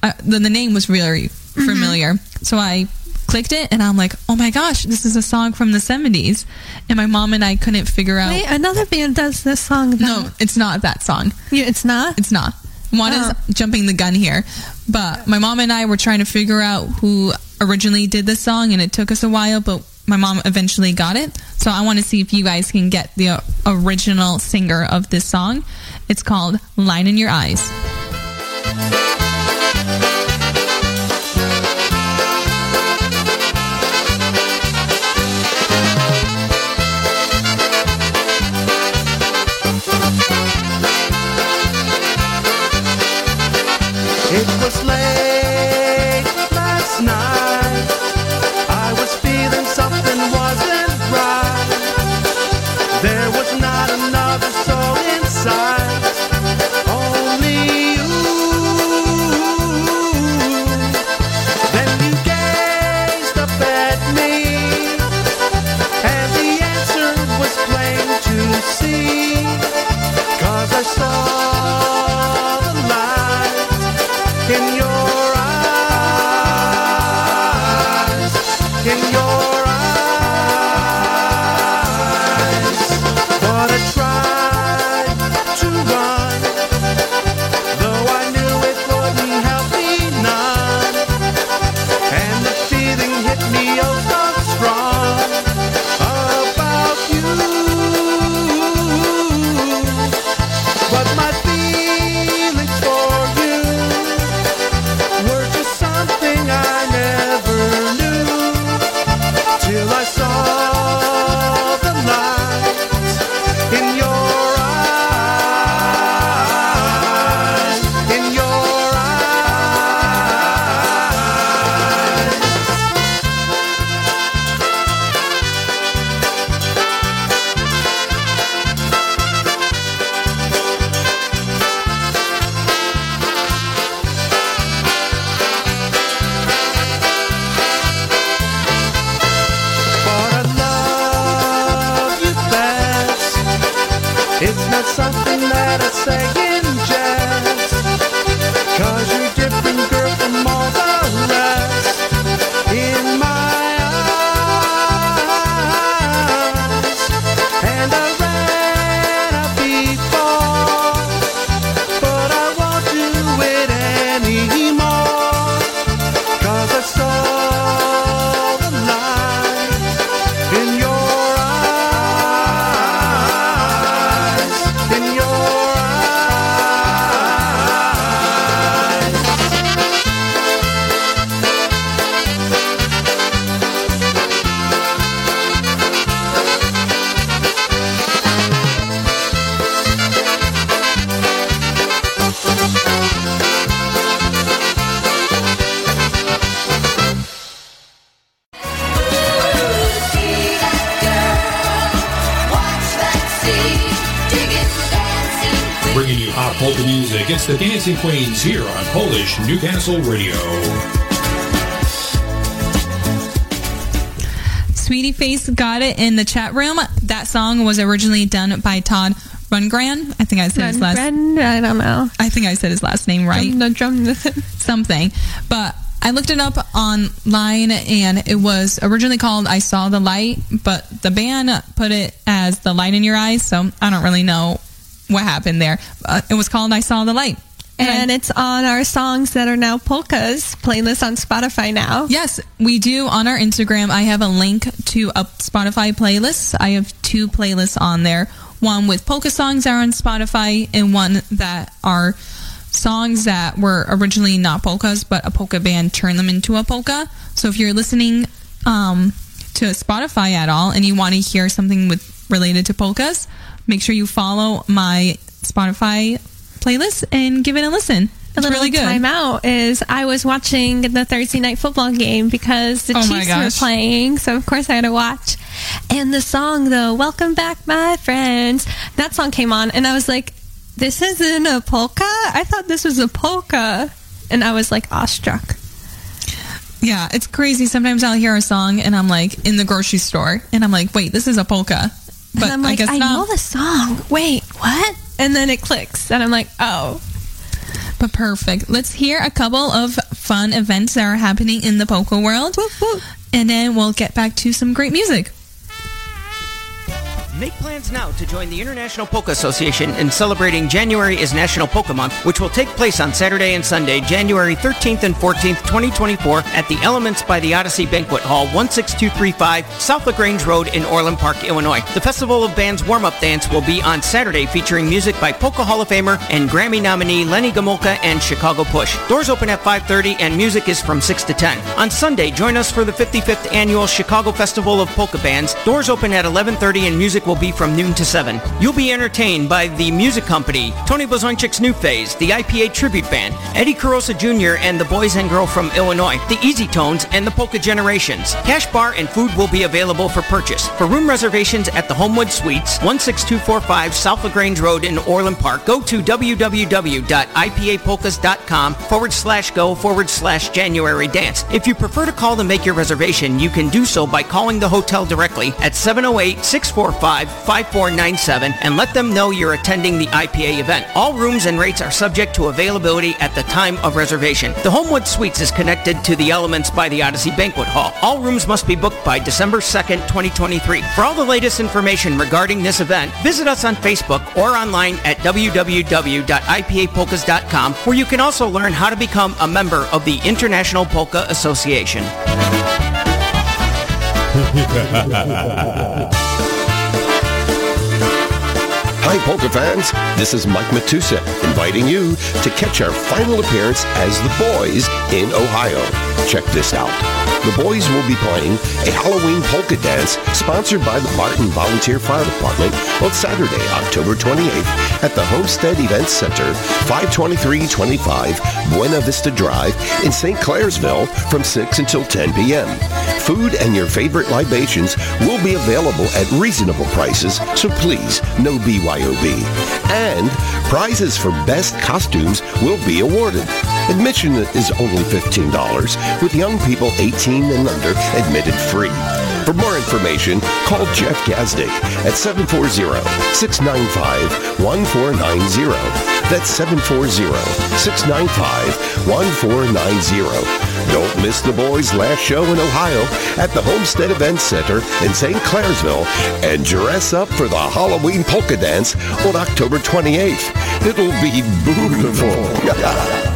Uh, the, the name was really familiar. So I clicked it and I'm like, oh my gosh, this is a song from the 70s. And my mom and I couldn't figure out. Wait, another band does this song. Though. No, it's not that song. Yeah, it's not? It's not. One Oh. is jumping the gun here. But my mom and I were trying to figure out who originally did this song and it took us a while, but my mom eventually got it. So I want to see if you guys can get the uh, original singer of this song. It's called Line in Your Eyes. On Newcastle Radio. Sweetie Face got it in the chat room. That song was originally done by Todd Rundgren. I think I said his last. Rundgren? I don't know. I think I said his last name right. Something, but I looked it up online, and it was originally called "I Saw the Light," but the band put it as "The Light in Your Eyes." So I don't really know what happened there. Uh, it was called "I Saw the Light." And it's on our songs that are now polkas playlist on Spotify now. Yes, we do on our Instagram. I have a link to a Spotify playlist. I have two playlists on there. One with polka songs that are on Spotify and one that are songs that were originally not polkas, but a polka band turned them into a polka. So if you're listening um, to Spotify at all and you want to hear something with related to polkas, make sure you follow my Spotify playlist and give it a listen. A It's little really good. time out is I was watching the Thursday night football game because the Oh Chiefs were playing, so of course I had to watch. And the song, though, "Welcome Back, My Friends," that song came on, and I was like, "This isn't a polka. I thought this was a polka," and I was like awestruck. Yeah, it's crazy. Sometimes I'll hear a song and I'm like in the grocery store and I'm like, wait, this is a polka. But and I'm like, I guess I, not. know the song. Wait, what? And then it clicks, and I'm like, oh. But perfect. Let's hear a couple of fun events that are happening in the polka world. And then we'll get back to some great music. Make plans now to join the International Polka Association in celebrating January is National Polka Month, which will take place on Saturday and Sunday, January 13th and 14th, 2024, at the Elements by the Odyssey Banquet Hall, 16235 South LaGrange Road in Orland Park, Illinois. The Festival of Bands warm-up dance will be on Saturday, featuring music by Polka Hall of Famer and Grammy nominee Lenny Gomulka and Chicago Push. Doors open at 5:30 and music is from 6 to 10. On Sunday, join us for the 55th annual Chicago Festival of Polka Bands. Doors open at 11:30 and music will be from noon to 7. You'll be entertained by the Music Company, Tony Blazonczyk's New Phase, the IPA Tribute Band, Eddie Korosa Jr. and the Boys and Girl from Illinois, the Easy Tones, and the Polka Generations. Cash bar and food will be available for purchase. For room reservations at the Homewood Suites, 16245 South LaGrange Road in Orland Park, go to www.ipapolkas.com forward slash go forward slash January dance. If you prefer to call to make your reservation, you can do so by calling the hotel directly at oh 708-645-5497 and let them know you're attending the IPA event. All rooms and rates are subject to availability at the time of reservation. The Homewood Suites is connected to the Elements by the Odyssey Banquet Hall. All rooms must be booked by December 2nd, 2023. For all the latest information regarding this event, visit us on Facebook or online at www.ipapolkas.com where you can also learn how to become a member of the International Polka Association. Hi, Polka fans. This is Mike Matusa inviting you to catch our final appearance as the Boys in Ohio. Check this out. The Boys will be playing a Halloween polka dance sponsored by the Barton Volunteer Fire Department on Saturday, October 28th at the Homestead Events Center, 52325 Buena Vista Drive in St. Clairsville from 6 until 10 p.m. Food and your favorite libations will be available at reasonable prices, so please, no BYOB. And prizes for best costumes will be awarded. Admission is only $15, with young people 18 and under admitted free. For more information, call Jeff Gazdick at 740-695-1490. That's 740-695-1490. Don't miss the boys' last show in Ohio at the Homestead Event Center in St. Clairsville and dress up for the Halloween polka dance on October 28th. It'll be beautiful.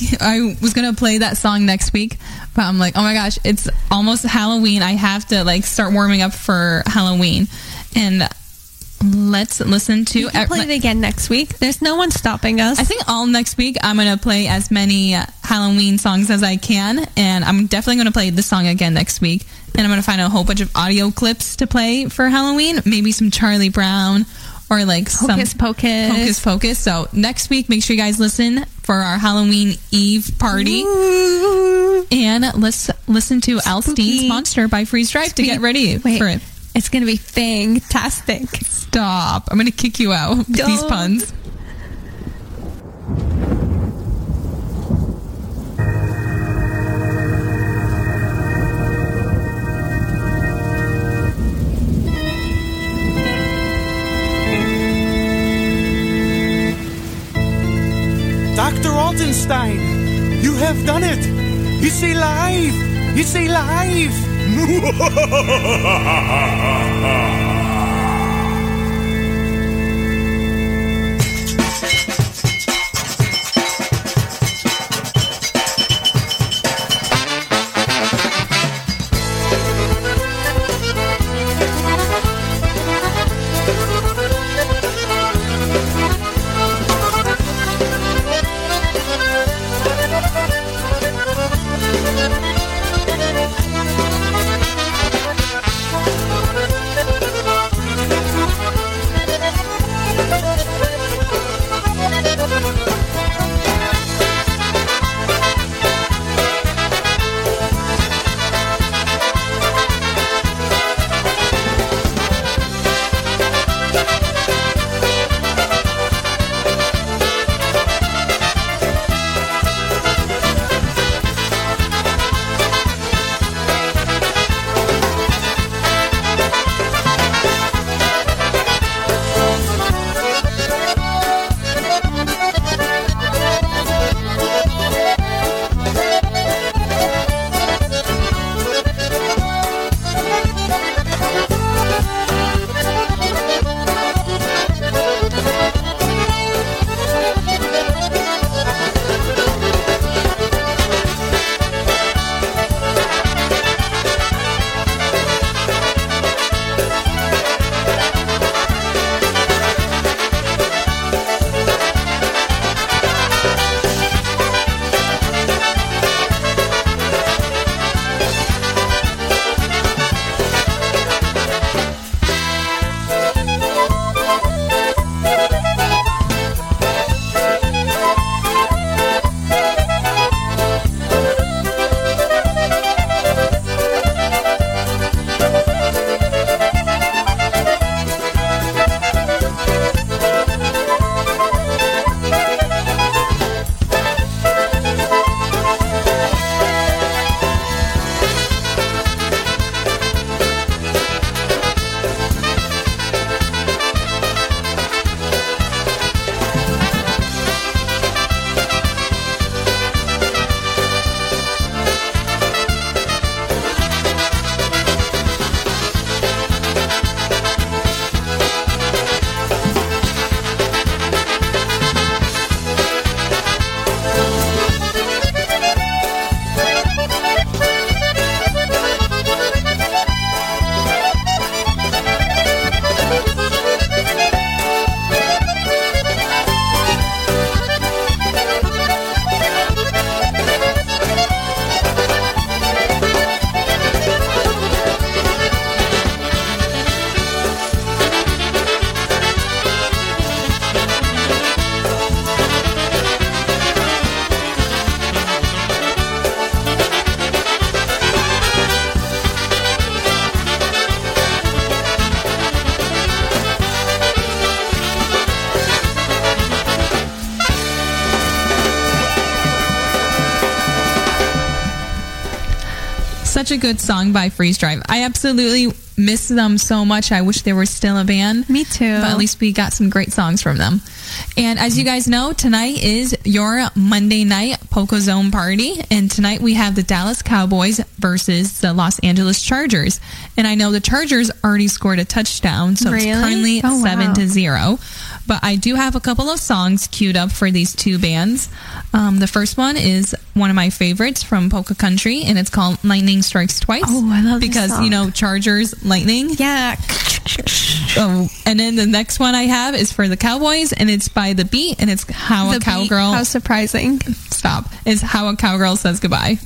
I, I was gonna play that song next week, but I'm like, oh my gosh, it's almost Halloween. I have to like start warming up for Halloween, and let's listen to. You can play it again next week. There's no one stopping us. I think all next week I'm gonna play as many Halloween songs as I can, and I'm definitely gonna play this song again next week. And I'm gonna find a whole bunch of audio clips to play for Halloween, maybe some Charlie Brown or like some Hocus Pocus. Hocus Pocus. So next week, make sure you guys listen for our Halloween Eve party, and let's listen to Alstein's Monster by Freeze Drive to get ready Wait, for it. It's gonna be fantastic. Stop! I'm gonna kick you out with these Don't. puns. Altenstein, have done it. It's alive. It's alive. A good song by Freeze Dried. I absolutely miss them so much. I wish they were still a band. Me too. But at least we got some great songs from them. And as you guys know, tonight is your Monday night Polka Zone party. And tonight we have the Dallas Cowboys versus the Los Angeles Chargers. And I know the Chargers already scored a touchdown, so Really? it's currently Oh, wow. seven to zero. But I do have a couple of songs queued up for these two bands. Um, the first one is one of my favorites from Polka Country, and it's called Lightning Strikes Twice. Oh, I love Because, you know, Chargers, lightning. Yeah. Oh, and then the next one I have is for the Cowboys, and it's by The Beat, and it's How The a Beat. Cowgirl. How surprising. Stop. It's How a Cowgirl Says Goodbye.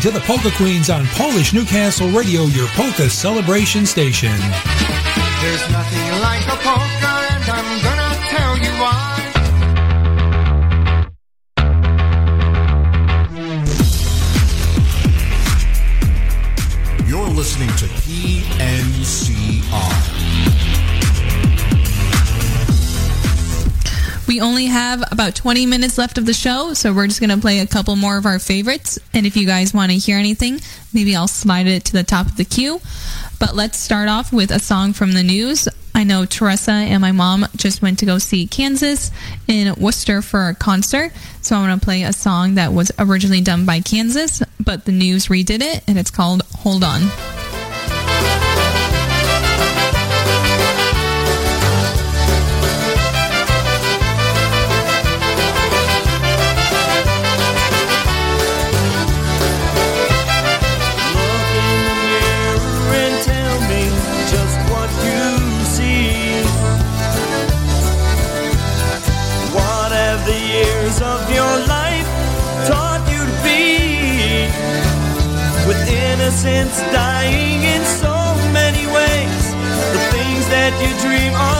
to the Polka Queens on Polish Newcastle Radio, your polka celebration station. only have about 20 minutes left of the show, so we're just going to play a couple more of our favorites. And if you guys want to hear anything, maybe I'll slide it to the top of the queue. But let's start off with a song from the news. I know Teresa and my mom just went to go see Kansas in Worcester for a concert. So I want to play a song that was originally done by Kansas, but the news redid it, and it's called Hold On. since dying in so many ways. The things that you dream of.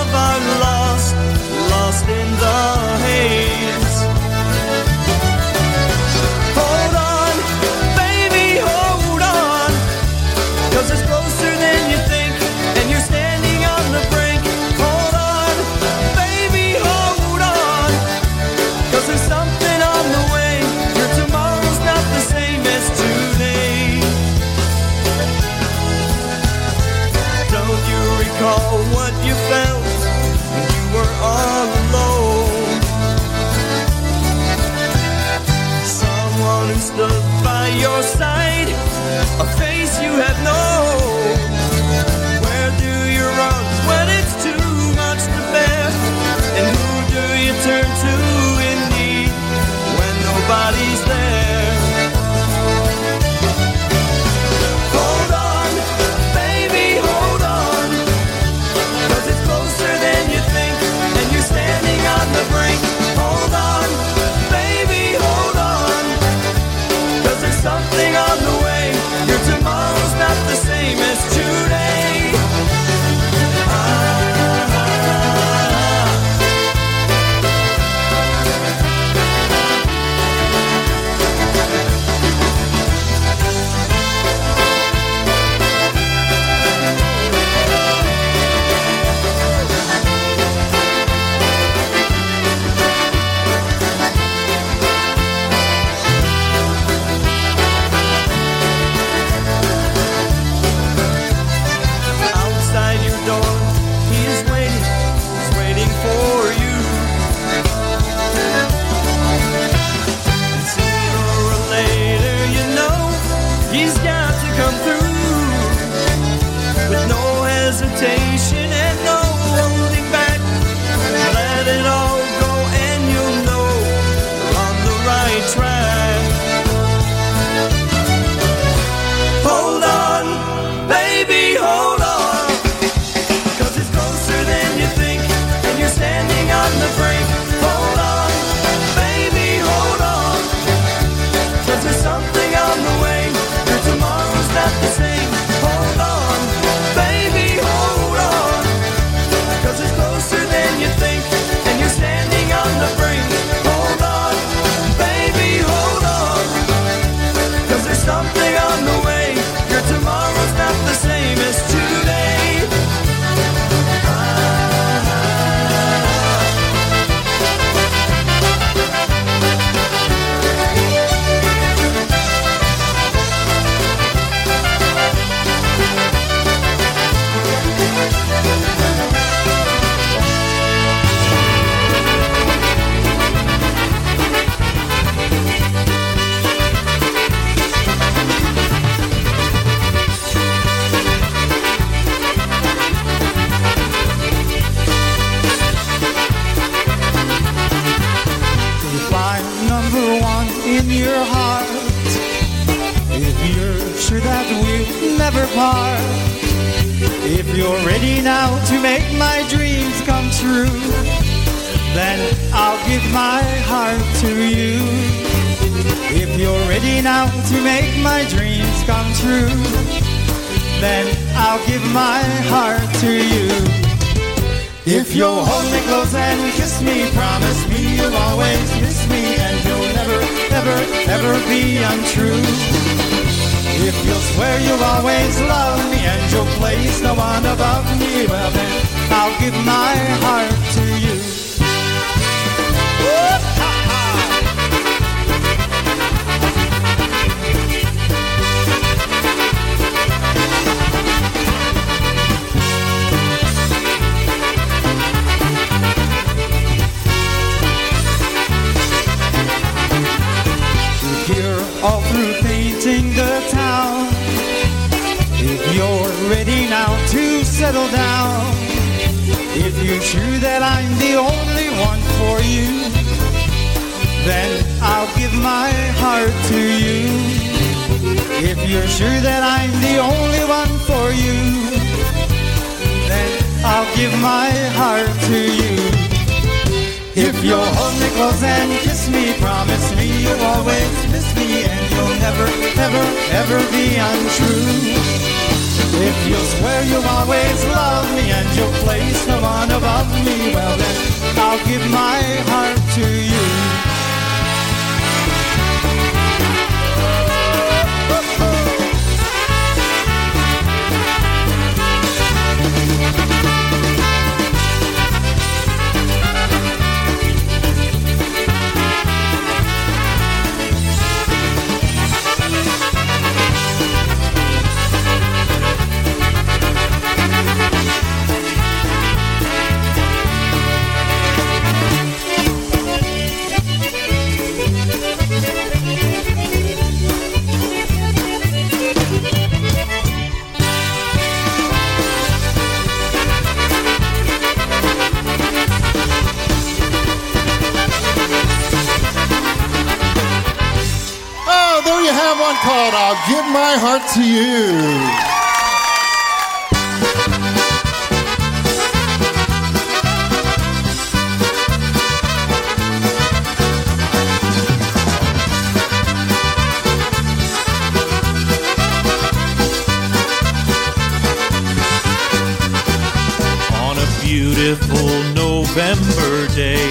November day.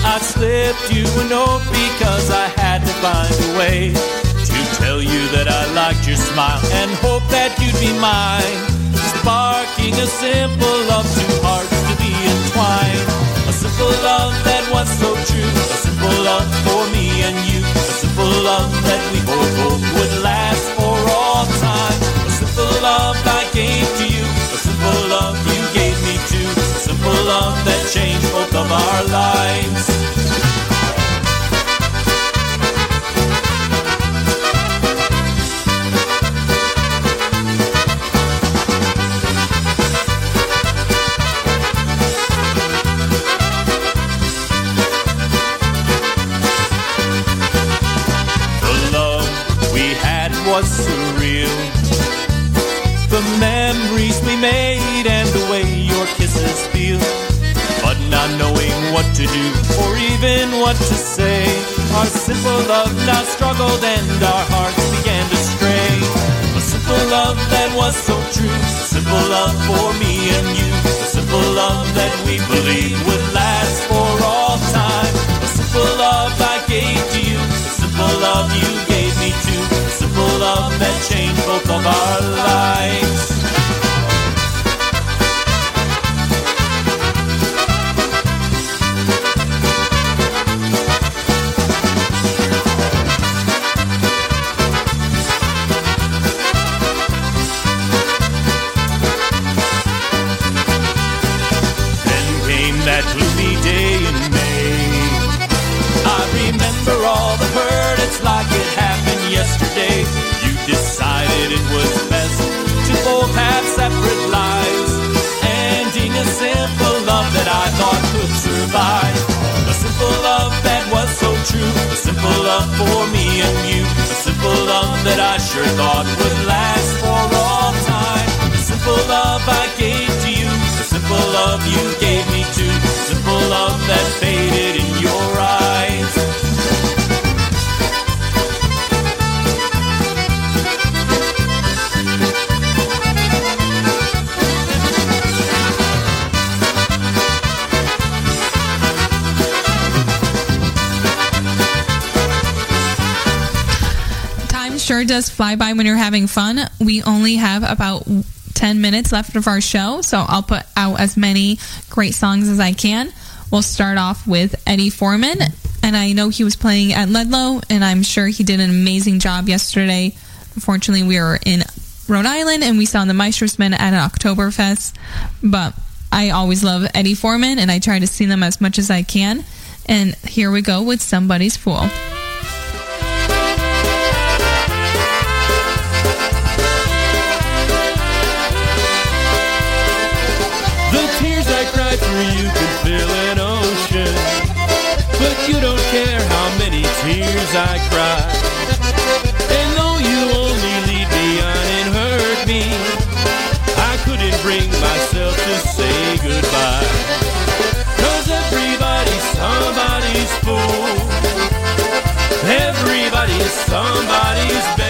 I slipped you a note because I had to find a way to tell you that I liked your smile and hope that you'd be mine. Sparking a simple love, two hearts to be entwined. A simple love that was so true, a simple love for me and you, a simple love that we both hoped would last for all time. A simple love I gave change both of our lives. To do or even what to say. Our simple love now struggled and our hearts began to stray. A simple love that was so true. A simple love for me and you. A simple love that we believed would last for all time. A simple love I gave to you. A simple love you gave me too. A simple love that changed both of our love for me and you. A simple love that I sure thought would last for all time. A simple love I gave to you. A simple love you gave me too. Simple love that faded Does fly by when you're having fun. We only have about 10 minutes left of our show, so I'll put out as many great songs as I can. We'll start off with Eddie Forman, and I know he was playing at Ludlow, and I'm sure he did an amazing job yesterday. Unfortunately, we were in Rhode Island and we saw the Meistersmen at an Oktoberfest, but I always love Eddie Forman, and I try to see them as much as I can. And here we go with Somebody's Fool. You don't care how many tears I cry. And though you only lead me on and hurt me, I couldn't bring myself to say goodbye. Cause everybody's somebody's fool. Everybody's somebody's baby.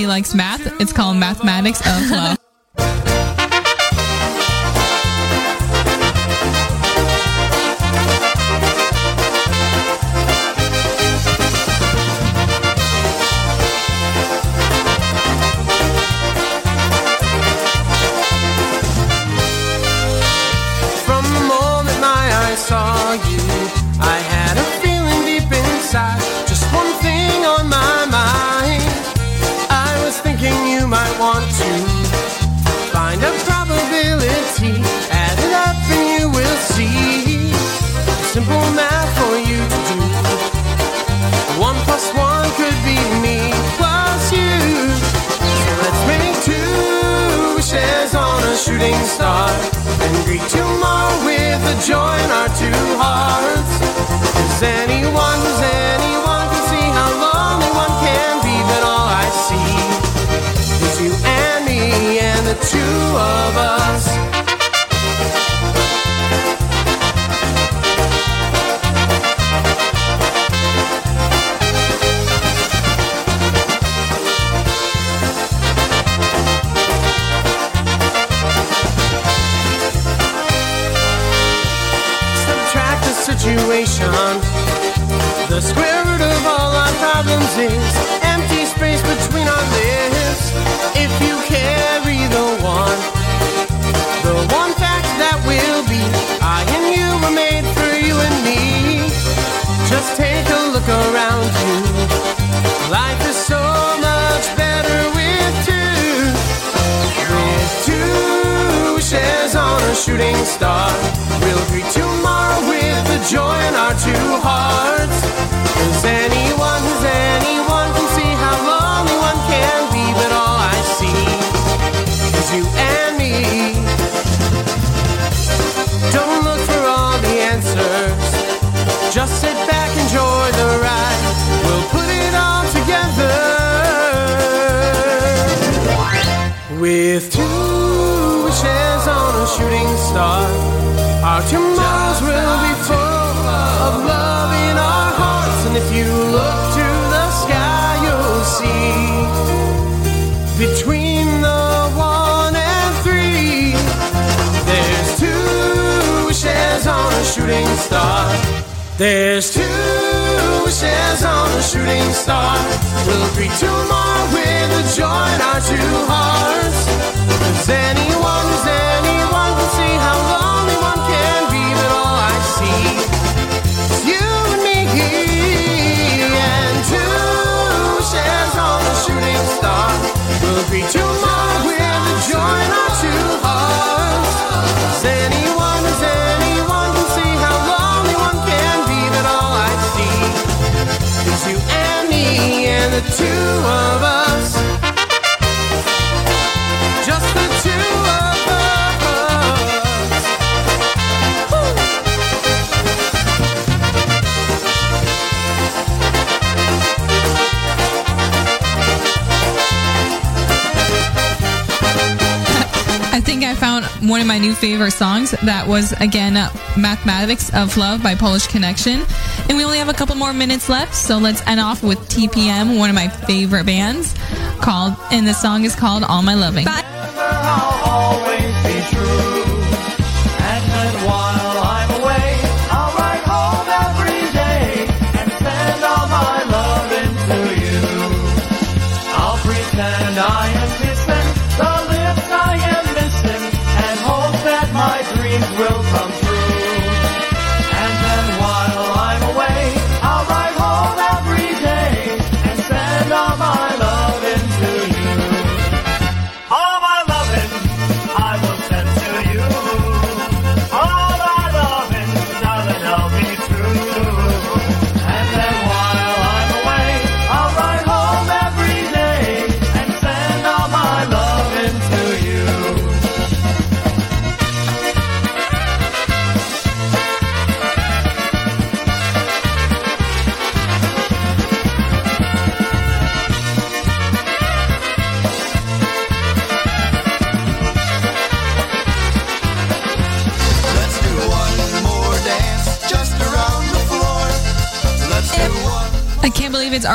She likes math. It's called Mathematics of Love. Our tomorrows will be full of love in our hearts. And if you look to the sky, you'll see between the one and three, there's two wishes on a shooting star. There's two wishes on a shooting star. We'll greet tomorrow with a joy in our two hearts. Two of us. Just found one of my new favorite songs. That was again "Mathematics of Love" by Polish Connection, and we only have a couple more minutes left. So let's end off with TPM, one of my favorite bands, called, and the song is called "All My Loving." I'll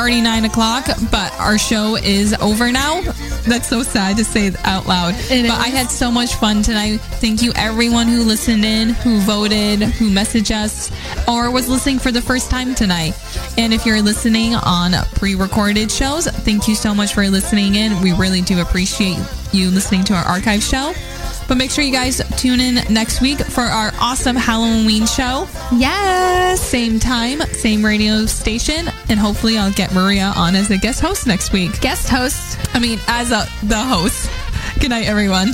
already nine o'clock, but our show is over now. That's so sad to say out loud. but I had so much fun tonight. Thank you, everyone who listened in, who voted, who messaged us, or was listening for the first time tonight. And if you're listening on pre recorded shows, thank you so much for listening in. We really do appreciate you listening to our archive show. But make sure you guys tune in next week for our awesome Halloween show. Yes. Same time, same radio station, and hopefully I'll get Maria on as a guest host next week. Guest host. I mean, as a the host. Good night, everyone.